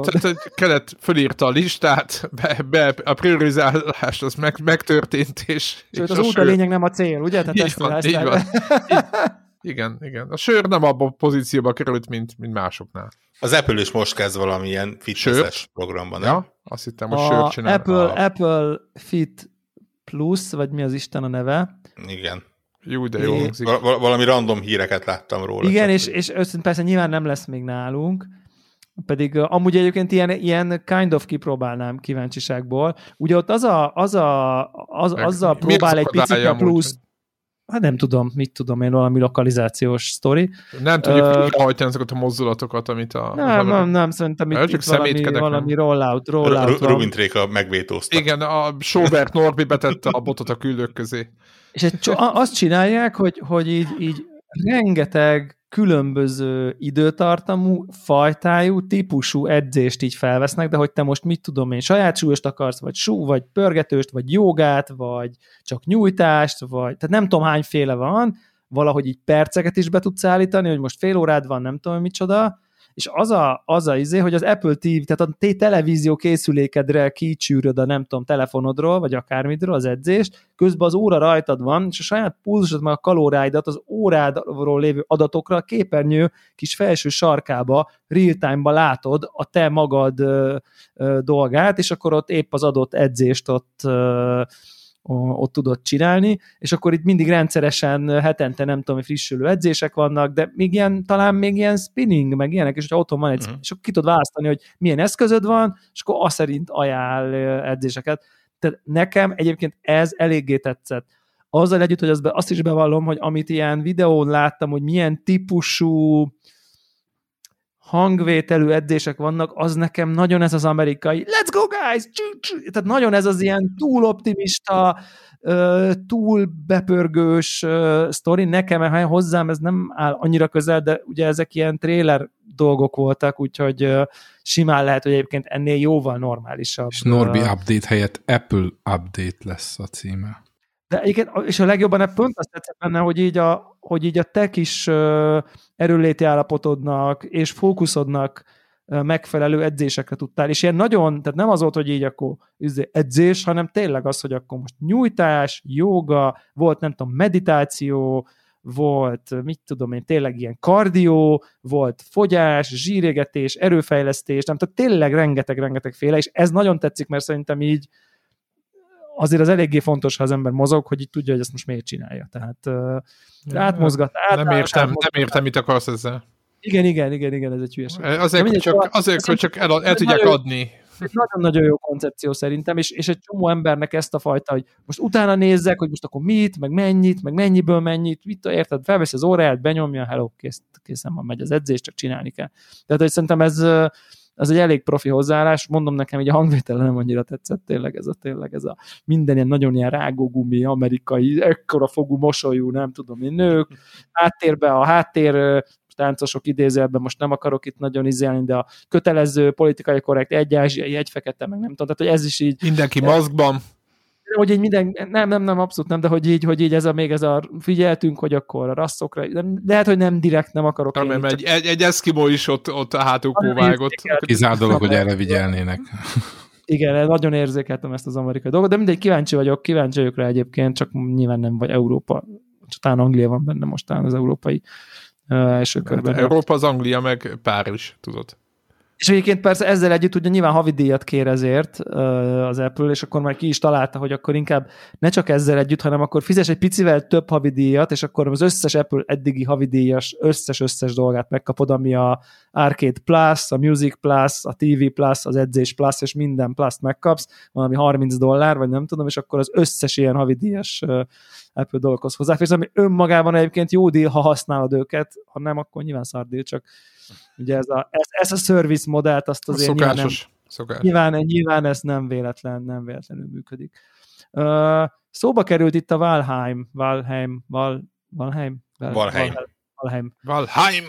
S2: kelet fölírta a listát, be, be, a priorizálás az meg, megtörtént, és...
S1: Sőt, és az út a lényeg, nem a cél, ugye?
S2: Tehát így van, így van. igen, igen. A sör nem abban a pozícióba került, mint, mint másoknál.
S4: Az Apple is most kezd valamilyen fitnesses programban, nem? Ja,
S2: azt hittem, hogy sört csinál.
S1: Apple, a... Apple Fit Plus, vagy mi az Isten a neve.
S4: Igen.
S2: Jó, de jó
S4: hangzik. Val- valami random híreket láttam róla.
S1: Igen, és, és összint persze nyilván nem lesz még nálunk, pedig amúgy egyébként ilyen, ilyen kind of kipróbálnám kíváncsiságból. Ugye ott az a, az a, az, azzal próbál egy picit a plusz, hát nem tudom, mit tudom én, valami lokalizációs sztori.
S2: Nem tudjuk uh, hajtani azokat a mozdulatokat, amit a...
S1: Nem, nem, nem, szerintem itt, itt valami, valami rollout, rollout
S4: Rubin Tréka megvétózta.
S2: Igen, a Sobert Norbi betette a botot a küldők közé.
S1: És egy, azt csinálják, hogy, hogy így, így rengeteg különböző időtartamú, fajtájú, típusú edzést így felvesznek, de hogy te most mit tudom én, saját súlyost akarsz, vagy sú, vagy pörgetőst, vagy jogát, vagy csak nyújtást, vagy tehát nem tudom hányféle van, valahogy így perceket is be tudsz állítani, hogy most fél órád van, nem tudom micsoda, és az a, az a izé, hogy az Apple TV, tehát a te televízió készülékedre kicsűröd a nem tudom, telefonodról, vagy akármidről az edzést, közben az óra rajtad van, és a saját pulzusod, meg a kalóráidat az órádról lévő adatokra a képernyő kis felső sarkába, real-time-ba látod a te magad ö, ö, dolgát, és akkor ott épp az adott edzést ott ö, ott tudod csinálni, és akkor itt mindig rendszeresen hetente nem tudom, frissülő edzések vannak, de még ilyen, talán még ilyen spinning, meg ilyenek, és hogyha otthon van egy, uh-huh. és akkor ki tudod választani, hogy milyen eszközöd van, és akkor azt szerint ajánl edzéseket. Tehát nekem egyébként ez eléggé tetszett. Azzal együtt, hogy azt is bevallom, hogy amit ilyen videón láttam, hogy milyen típusú hangvételű edzések vannak, az nekem nagyon ez az amerikai let's go guys! Tehát nagyon ez az ilyen túl optimista, túl bepörgős sztori. Nekem hozzám ez nem áll annyira közel, de ugye ezek ilyen trailer dolgok voltak, úgyhogy simán lehet, hogy egyébként ennél jóval normálisabb.
S3: És Norbi update helyett Apple update lesz a címe.
S1: De egyébként, és a legjobban pont azt tetszett benne, hogy így a, hogy így a te kis erőléti állapotodnak és fókuszodnak megfelelő edzésekre tudtál, és ilyen nagyon, tehát nem az volt, hogy így akkor edzés, hanem tényleg az, hogy akkor most nyújtás, joga, volt nem tudom, meditáció, volt, mit tudom én, tényleg ilyen kardió, volt fogyás, zsírégetés, erőfejlesztés, nem, tehát tényleg rengeteg-rengeteg féle, és ez nagyon tetszik, mert szerintem így azért az eléggé fontos, ha az ember mozog, hogy így tudja, hogy ezt most miért csinálja. Tehát uh, átmozgat, át,
S2: nem, értem, átmozgat. nem értem, mit akarsz ezzel.
S1: Igen, igen, igen, igen, ez egy hülyeség.
S2: Azért, hogy csak, azért, hogy csak el, el tudják nagyon, adni.
S1: Nagyon-nagyon jó koncepció szerintem, és, és egy csomó embernek ezt a fajta, hogy most utána nézzek, hogy most akkor mit, meg mennyit, meg mennyiből mennyit, mit, érted, felveszi az óráját, benyomja, hello, kész, készen van, megy az edzés, csak csinálni kell. Tehát, hogy szerintem ez, ez egy elég profi hozzáállás, mondom nekem, hogy a hangvétel nem annyira tetszett tényleg ez a tényleg ez a minden ilyen nagyon ilyen rágógumi, amerikai, ekkora fogú mosolyú, nem tudom én, nők, háttérbe a háttér táncosok idézőjelben, most nem akarok itt nagyon izélni, de a kötelező, politikai korrekt, egy ázsiai, egy fekete, meg nem tudom, tehát hogy ez is így...
S2: Mindenki maszkban
S1: hogy így minden, nem, nem, nem, abszolút nem, de hogy így, hogy így ez a még ez a figyeltünk, hogy akkor a rasszokra, nem, lehet, hogy nem direkt nem akarok.
S2: Nem, én, egy, egy, egy eszkimó is ott, ott a hátukó vágott.
S3: Kizár dolog, hogy erre vigyelnének.
S1: Igen, nagyon érzékeltem ezt az amerikai dolgot, de mindegy, kíváncsi vagyok, kíváncsi vagyok rá egyébként, csak nyilván nem vagy Európa, csak talán Anglia van benne most az európai uh, első körben.
S2: Európa az Anglia, meg Párizs, tudod.
S1: És egyébként persze ezzel együtt ugye nyilván havidíjat kér ezért az Apple, és akkor már ki is találta, hogy akkor inkább ne csak ezzel együtt, hanem akkor fizes egy picivel több havidíjat, és akkor az összes Apple eddigi havidíjas összes-összes dolgát megkapod, ami a Arcade Plus, a Music Plus, a TV Plus, az edzés Plus, és minden plus megkapsz, valami 30 dollár, vagy nem tudom, és akkor az összes ilyen havidíjas Apple dolgokhoz hozzáférsz, ami önmagában egyébként jó deal, ha használod őket, ha nem, akkor nyilván szardíl, csak Ugye ez a, ez, ez a service modellt azt azért
S2: Szokásos. Nyilván, nem, Szokásos.
S1: Nyilván, nyilván ez nem véletlen, nem véletlenül működik. Uh, szóba került itt a Valheim, Valheim, Val, Valheim,
S2: Valheim.
S1: Valheim.
S2: Valheim.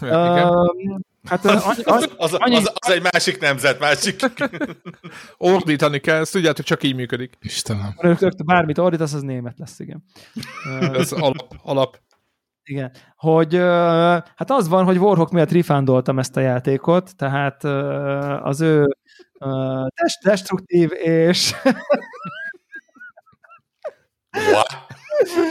S1: Uh, hát az,
S4: az, az, annyi... az, az, egy másik nemzet, másik.
S2: Ordítani kell, ezt tudjátok, csak így működik.
S3: Istenem.
S1: Bármit ordítasz, az német lesz, igen.
S2: Ez alap, alap.
S1: Igen, hogy hát az van, hogy Warhawk miatt rifándoltam ezt a játékot, tehát az ő test, destruktív és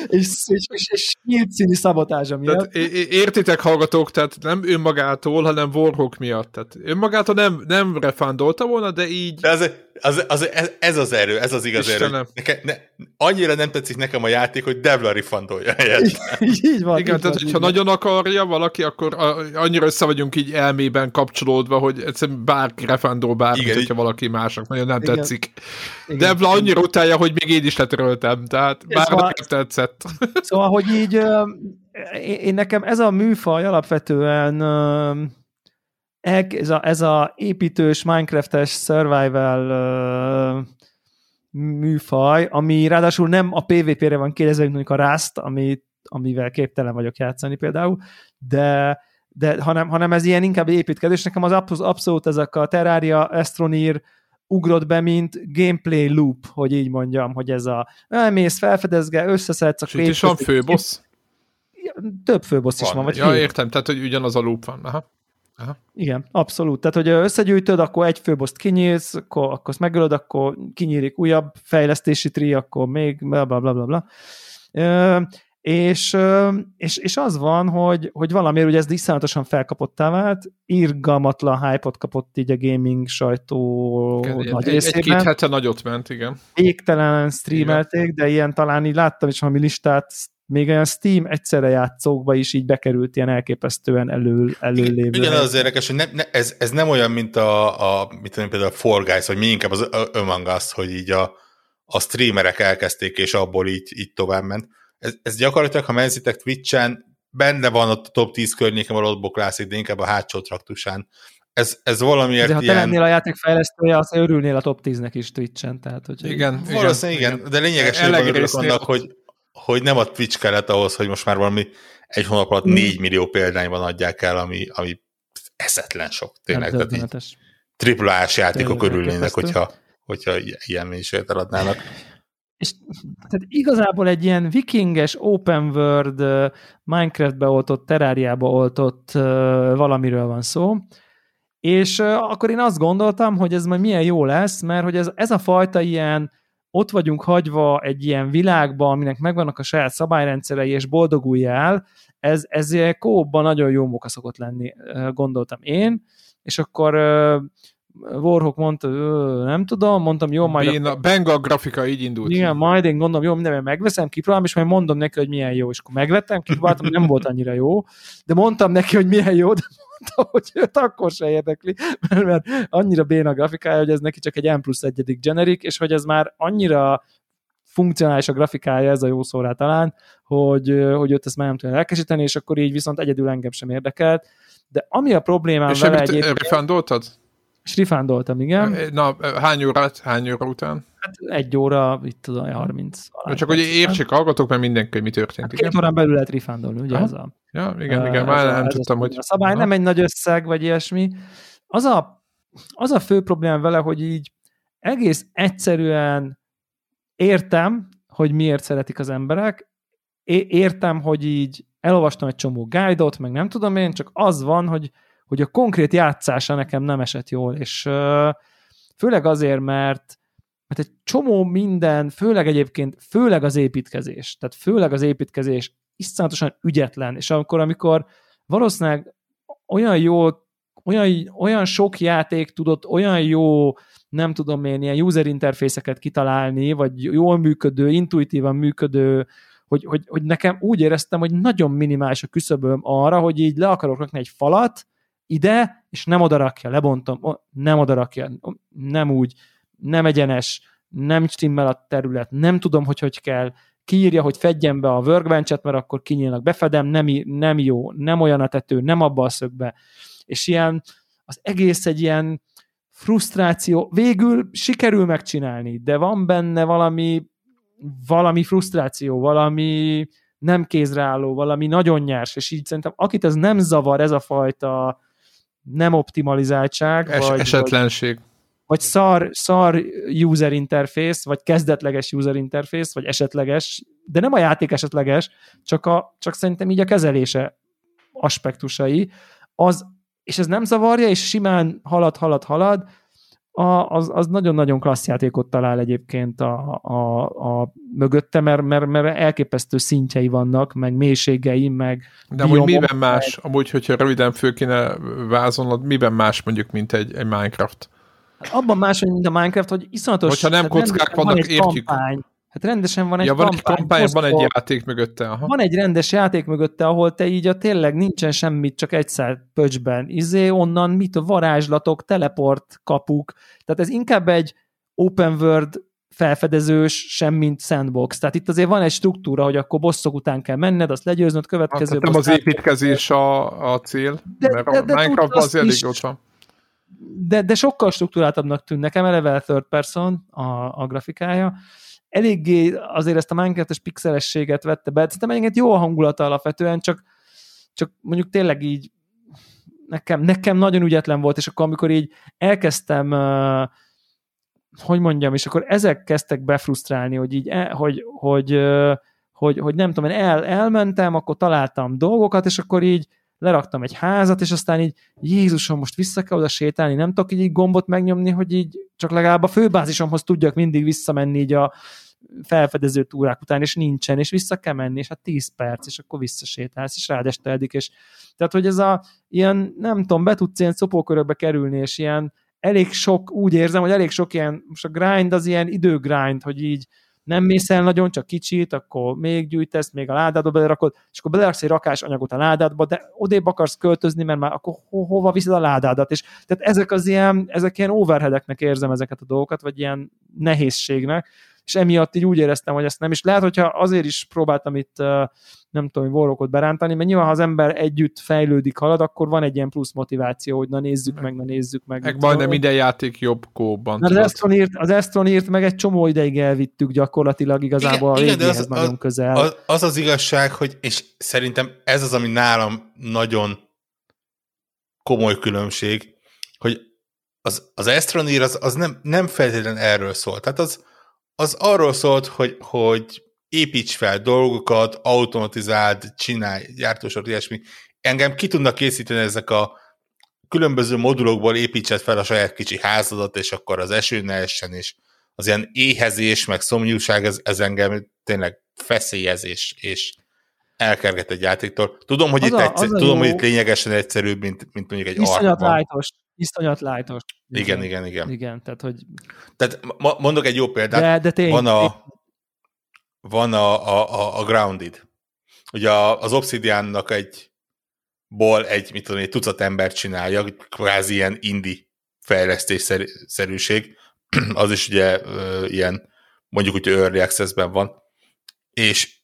S1: és, és, és, és nyílt színi szabotázsa miatt.
S2: Tehát, értitek, hallgatók, tehát nem önmagától, hanem Warhawk miatt. Tehát önmagától nem, nem refándolta volna, de így... De
S4: az, az, az, ez, ez az erő, ez az igaz Istenem. erő. Neke, ne, annyira nem tetszik nekem a játék, hogy Devla refundolja
S1: így van.
S2: Igen,
S1: így
S2: tehát van, hogyha nagyon akarja valaki, akkor annyira össze vagyunk így elmében kapcsolódva, hogy egyszerűen bárki refundol bármit, Igen, hogyha így... valaki másnak nagyon nem Igen. tetszik. Igen. Devla annyira utálja, hogy még én is letöröltem, tehát bár szóval, nem tetszett.
S1: Szóval, hogy így én nekem ez a műfaj alapvetően ez a, ez a építős, Minecraft-es survival uh, műfaj, ami ráadásul nem a PvP-re van kérdezve, mint a Rust, ami, amivel képtelen vagyok játszani például, de, de hanem, hanem ez ilyen inkább építkezés. Nekem az abszolút ezek a Terraria, Astroneer, ugrott be, mint gameplay loop, hogy így mondjam, hogy ez a elmész, felfedezge, összeszedsz a
S2: És itt is van főbossz?
S1: Több főbossz is van, vagy
S2: Ja, fél. értem, tehát hogy ugyanaz a loop van. Aha.
S1: Aha. Igen, abszolút. Tehát, hogy összegyűjtöd, akkor egy főboszt kinyírsz, akkor, akkor azt megölöd, akkor kinyírik újabb fejlesztési tri, akkor még bla bla bla bla. bla. És, és, és az van, hogy, hogy valamiért ugye ez iszonyatosan felkapottá vált, irgalmatlan hype kapott így a gaming sajtó
S2: igen, nagy egy, részében. Egy-két hete nagyot ment, igen.
S1: Végtelen streamelték, igen. de ilyen talán így láttam is valami listát, még olyan Steam egyszerre játszókba is így bekerült ilyen elképesztően elő, előlévő.
S4: Igen, az érdekes, hogy ne, ne, ez, ez nem olyan, mint a, a mit tudom, például a Fall Guys, vagy mi inkább az Among Us, hogy így a, a streamerek elkezdték, és abból így, így tovább ment ez, ez gyakorlatilag, ha menzitek Twitch-en, benne van ott a top 10 környéken való boklászik, de inkább a hátsó traktusán. Ez, ez valamiért
S1: De ha
S4: ilyen...
S1: te lennél a játék fejlesztője, az örülnél a top 10-nek is Twitch-en. Tehát, hogy
S2: igen,
S4: valószínűleg igen, igen, de lényegesen örülök annak, hogy, hogy nem a Twitch kellett ahhoz, hogy most már valami egy hónap alatt 4 hmm. millió példányban adják el, ami, ami eszetlen sok. Tényleg, tehát így triplás játékok örülnének, hogyha, hogyha ilyen mennyiséget eladnának.
S1: És tehát igazából egy ilyen vikinges, open world, Minecraft-be oltott, teráriába oltott valamiről van szó, és akkor én azt gondoltam, hogy ez majd milyen jó lesz, mert hogy ez, ez a fajta ilyen ott vagyunk hagyva egy ilyen világban, aminek megvannak a saját szabályrendszerei, és boldoguljál, ez, ez kóban nagyon jó moka szokott lenni, gondoltam én, és akkor Warhawk mondta, nem tudom, mondtam, jó, majd...
S2: Én a Benga grafika így indult.
S1: Igen, majd én gondolom, jó, mindenben megveszem, kipróbálom, és majd mondom neki, hogy milyen jó, és akkor megvettem, kipróbáltam, nem volt annyira jó, de mondtam neki, hogy milyen jó, de mondta, hogy őt akkor se érdekli, mert, mert annyira béna a grafikája, hogy ez neki csak egy M plusz egyedik generic, és hogy ez már annyira funkcionális a grafikája, ez a jó szó rá talán, hogy, hogy őt ezt már nem tudja elkesíteni, és akkor így viszont egyedül engem sem érdekelt. De ami a problémám
S2: és vele egyébként... És
S1: és rifándoltam, igen.
S2: Na, hány órát, hány óra után?
S1: Hát egy óra, itt tudom, 30.
S2: Na, csak hogy értsék, hallgatok, mert mindenki, mi történt.
S1: Hát két órán belül lehet rifándolni, ugye Aha. ez a...
S2: Ja, igen, igen, már nem ez tudtam, hogy...
S1: A szabály Aha. nem egy nagy összeg, vagy ilyesmi. Az a, az a fő probléma vele, hogy így egész egyszerűen értem, hogy miért szeretik az emberek, értem, hogy így elolvastam egy csomó guide-ot, meg nem tudom én, csak az van, hogy hogy a konkrét játszása nekem nem esett jól, és főleg azért, mert, mert egy csomó minden, főleg egyébként, főleg az építkezés, tehát főleg az építkezés iszonyatosan ügyetlen, és amikor, amikor valószínűleg olyan jó, olyan, olyan sok játék tudott olyan jó, nem tudom én, ilyen user interfészeket kitalálni, vagy jól működő, intuitívan működő, hogy, hogy, hogy nekem úgy éreztem, hogy nagyon minimális a küszöböm arra, hogy így le akarok rakni egy falat, ide, és nem odarakja, lebontom, nem odarakja, nem úgy, nem egyenes, nem stimmel a terület, nem tudom, hogy hogy kell, kiírja, hogy fedjen be a workbench mert akkor kinyílnak, befedem, nem, nem jó, nem olyan a tető, nem abba a szögbe. És ilyen, az egész egy ilyen frusztráció, végül sikerül megcsinálni, de van benne valami, valami frusztráció, valami nem kézreálló, valami nagyon nyers, és így szerintem akit ez nem zavar, ez a fajta nem optimalizáltság,
S2: Es, vagy, esetlenség. Vagy,
S1: vagy szar, szar user interface, vagy kezdetleges user interface, vagy esetleges, de nem a játék esetleges, csak, a, csak szerintem így a kezelése aspektusai, az, és ez nem zavarja, és simán halad, halad, halad, a, az, az nagyon-nagyon klassz játékot talál egyébként a, a, a mögötte, mert, mert, mert elképesztő szintjei vannak, meg mélységei, meg
S2: De amúgy miben más, meg... amúgy, hogyha röviden föl kéne vázolnod, miben más mondjuk, mint egy, egy Minecraft?
S1: Abban más, mint a Minecraft, hogy iszonyatos...
S2: Hogyha nem kockák vannak, van értjük. Kampány,
S1: Hát rendesen van egy
S2: ja, van
S1: kampány.
S2: Egy kampány van egy játék mögötte. Aha.
S1: Van egy rendes játék mögötte, ahol te így a tényleg nincsen semmit, csak egyszer pöcsben. Izé, onnan mit a varázslatok, teleport kapuk. Tehát ez inkább egy open world felfedezős, sem mint sandbox. Tehát itt azért van egy struktúra, hogy akkor bosszok után kell menned, azt legyőznöd, következő
S2: hát, nem az építkezés a, a cél, de, mert de, de, a Minecraft az elég ott van.
S1: De, de sokkal struktúráltabbnak tűn nekem, eleve third person a, a grafikája, eléggé azért ezt a Minecraft-es pixelességet vette be, szerintem egyébként jó a hangulata alapvetően, csak, csak mondjuk tényleg így nekem, nekem nagyon ügyetlen volt, és akkor amikor így elkezdtem hogy mondjam, és akkor ezek kezdtek befrusztrálni, hogy így, e, hogy, hogy, hogy, hogy nem tudom, én el, elmentem, akkor találtam dolgokat, és akkor így leraktam egy házat, és aztán így Jézusom, most vissza kell oda sétálni, nem tudok így, így gombot megnyomni, hogy így csak legalább a főbázisomhoz tudjak mindig visszamenni így a felfedező túrák után, és nincsen, és vissza kell menni, és hát 10 perc, és akkor visszasétálsz, és rád estedik, és tehát, hogy ez a ilyen, nem tudom, be tudsz ilyen szopókörökbe kerülni, és ilyen elég sok, úgy érzem, hogy elég sok ilyen, most a grind az ilyen időgrind, hogy így nem mész el nagyon, csak kicsit, akkor még gyűjtesz, még a ládádba belerakod, és akkor beleraksz egy rakás anyagot a ládádba, de odébb akarsz költözni, mert már akkor ho- hova viszed a ládádat, és tehát ezek az ilyen, ezek ilyen overheadeknek érzem ezeket a dolgokat, vagy ilyen nehézségnek, és emiatt így úgy éreztem, hogy ezt nem, és lehet, hogyha azért is próbáltam itt nem tudom, Warrockot berántani, mert nyilván ha az ember együtt fejlődik, halad, akkor van egy ilyen plusz motiváció, hogy na nézzük meg, na nézzük meg.
S2: Meg majdnem minden játék jobb kóban.
S1: Az Estron, írt, az Estron írt meg egy csomó ideig elvittük gyakorlatilag igazából igen, a igen, az, nagyon
S4: az,
S1: közel.
S4: Az, az az igazság, hogy, és szerintem ez az, ami nálam nagyon komoly különbség, hogy az, az Estronír az, az nem, nem feltétlenül erről szól. Tehát az, az arról szólt, hogy, hogy építs fel dolgokat, automatizáld, csinálj, gyártósor, ilyesmi. Engem ki tudnak készíteni ezek a különböző modulokból építsed fel a saját kicsi házadat, és akkor az eső ne essen, és az ilyen éhezés, meg szomjúság, ez, ez engem tényleg feszélyezés, és elkerget egy játéktól. Tudom, hogy, az itt, a, egyszer, tudom, hogy itt lényegesen egyszerűbb, mint, mint mondjuk egy
S1: Iszonyat lájtos. Iszonyat lájtos.
S4: Igen, igen, igen.
S1: Igen, tehát hogy...
S4: Tehát mondok egy jó példát. De, de tény, van a, van a, a, a Grounded. Ugye az Obsidiannak egy ból egy, mit tudom, egy tucat ember csinálja, kvázi ilyen indie fejlesztésszerűség. Az is ugye ilyen, mondjuk úgy Early Access-ben van. És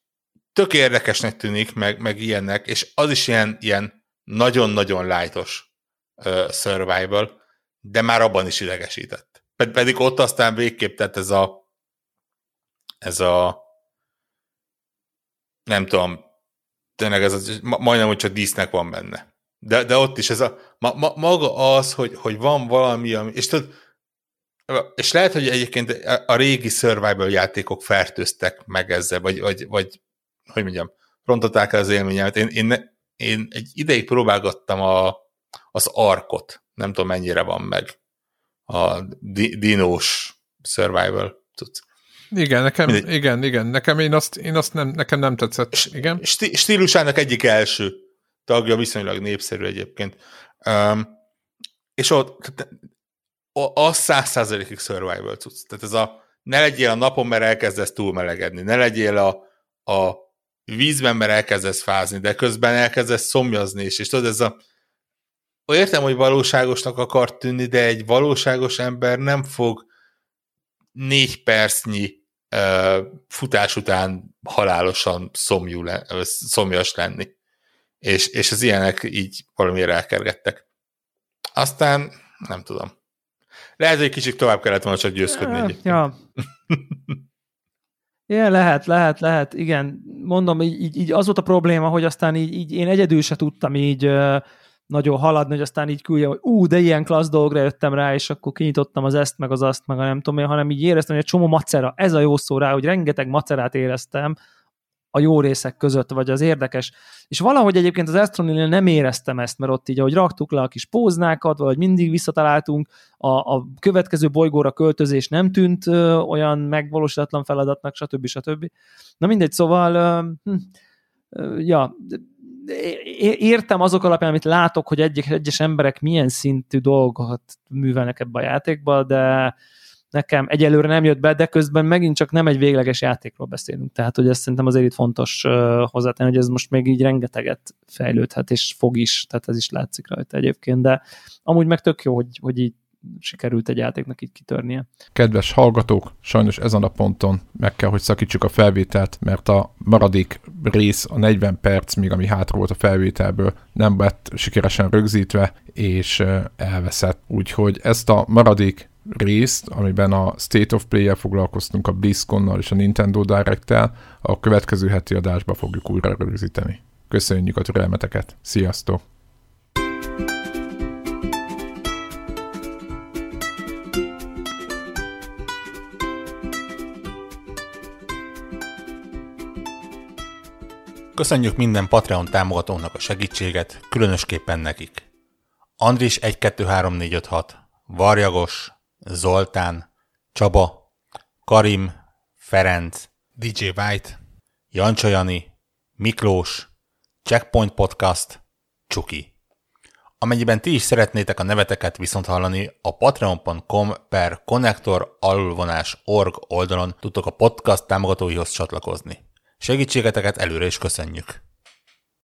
S4: tök érdekesnek tűnik, meg, meg ilyennek, és az is ilyen, ilyen nagyon-nagyon lightos uh, survival, de már abban is idegesített. Ped- pedig ott aztán végképp tett ez a ez a nem tudom, tényleg ez az, majdnem, hogy csak dísznek van benne. De, de ott is ez a, ma, ma, maga az, hogy, hogy van valami, ami, és tudod, és lehet, hogy egyébként a régi survival játékok fertőztek meg ezzel, vagy, vagy, vagy hogy mondjam, rontották el az élményemet. Én, én, én egy ideig próbálgattam a, az arkot, nem tudom mennyire van meg, a di, dinós survival tudsz.
S2: Igen, nekem, igen, igen, nekem én azt, én azt nem, nekem nem tetszett, igen.
S4: Sti, stílusának egyik első tagja, viszonylag népszerű egyébként. Um, és ott az száz százalékig survival tudsz. Tehát ez a ne legyél a napon, mert elkezdesz túlmelegedni, ne legyél a, a vízben, mert elkezdesz fázni, de közben elkezdesz szomjazni is, és tudod, ez a értem, hogy valóságosnak akar tűnni, de egy valóságos ember nem fog négy percnyi uh, futás után halálosan szomjú le, szomjas lenni. És, és az ilyenek így valamiért elkergettek. Aztán nem tudom. Lehet, hogy egy kicsit tovább kellett volna csak győzködni.
S1: Ja, ja. Igen, lehet, lehet, lehet, igen. Mondom, így, így, az volt a probléma, hogy aztán így, így én egyedül se tudtam így nagyon haladni, hogy aztán így küldjem, hogy ú, de ilyen klassz dolgra jöttem rá, és akkor kinyitottam az ezt, meg az azt, meg a nem tudom én, hanem így éreztem, hogy egy csomó macera, ez a jó szó rá, hogy rengeteg macerát éreztem, a jó részek között, vagy az érdekes. És valahogy egyébként az Astronél nem éreztem ezt, mert ott így, ahogy raktuk le a kis póznákat, vagy mindig visszataláltunk, a, a következő bolygóra költözés nem tűnt ö, olyan megvalósítatlan feladatnak, stb. stb. Na mindegy, szóval ö, hm, ö, ja, értem azok alapján, amit látok, hogy egyes, egyes emberek milyen szintű dolgokat művelnek ebbe a játékba, de nekem egyelőre nem jött be, de közben megint csak nem egy végleges játékról beszélünk. Tehát, hogy ezt szerintem azért itt fontos hozzátenni, hogy ez most még így rengeteget fejlődhet, és fog is, tehát ez is látszik rajta egyébként, de amúgy meg tök jó, hogy, hogy így sikerült egy játéknak így kitörnie.
S2: Kedves hallgatók, sajnos ezen a ponton meg kell, hogy szakítsuk a felvételt, mert a maradék rész, a 40 perc, még ami hátra volt a felvételből, nem lett sikeresen rögzítve, és elveszett. Úgyhogy ezt a maradék részt, amiben a State of Play-el foglalkoztunk, a BlizzConnal és a Nintendo Direct-tel, a következő heti adásba fogjuk újra rögzíteni. Köszönjük a türelmeteket! Sziasztok!
S4: Köszönjük minden Patreon támogatónak a segítséget, különösképpen nekik. Andris 123456, Varjagos, Zoltán, Csaba, Karim, Ferenc, DJ White, Jancsajani, Miklós, Checkpoint Podcast, Csuki. Amennyiben ti is szeretnétek a neveteket viszont hallani, a patreon.com per connector org oldalon tudtok a podcast támogatóihoz csatlakozni. Segítségeteket előre is köszönjük!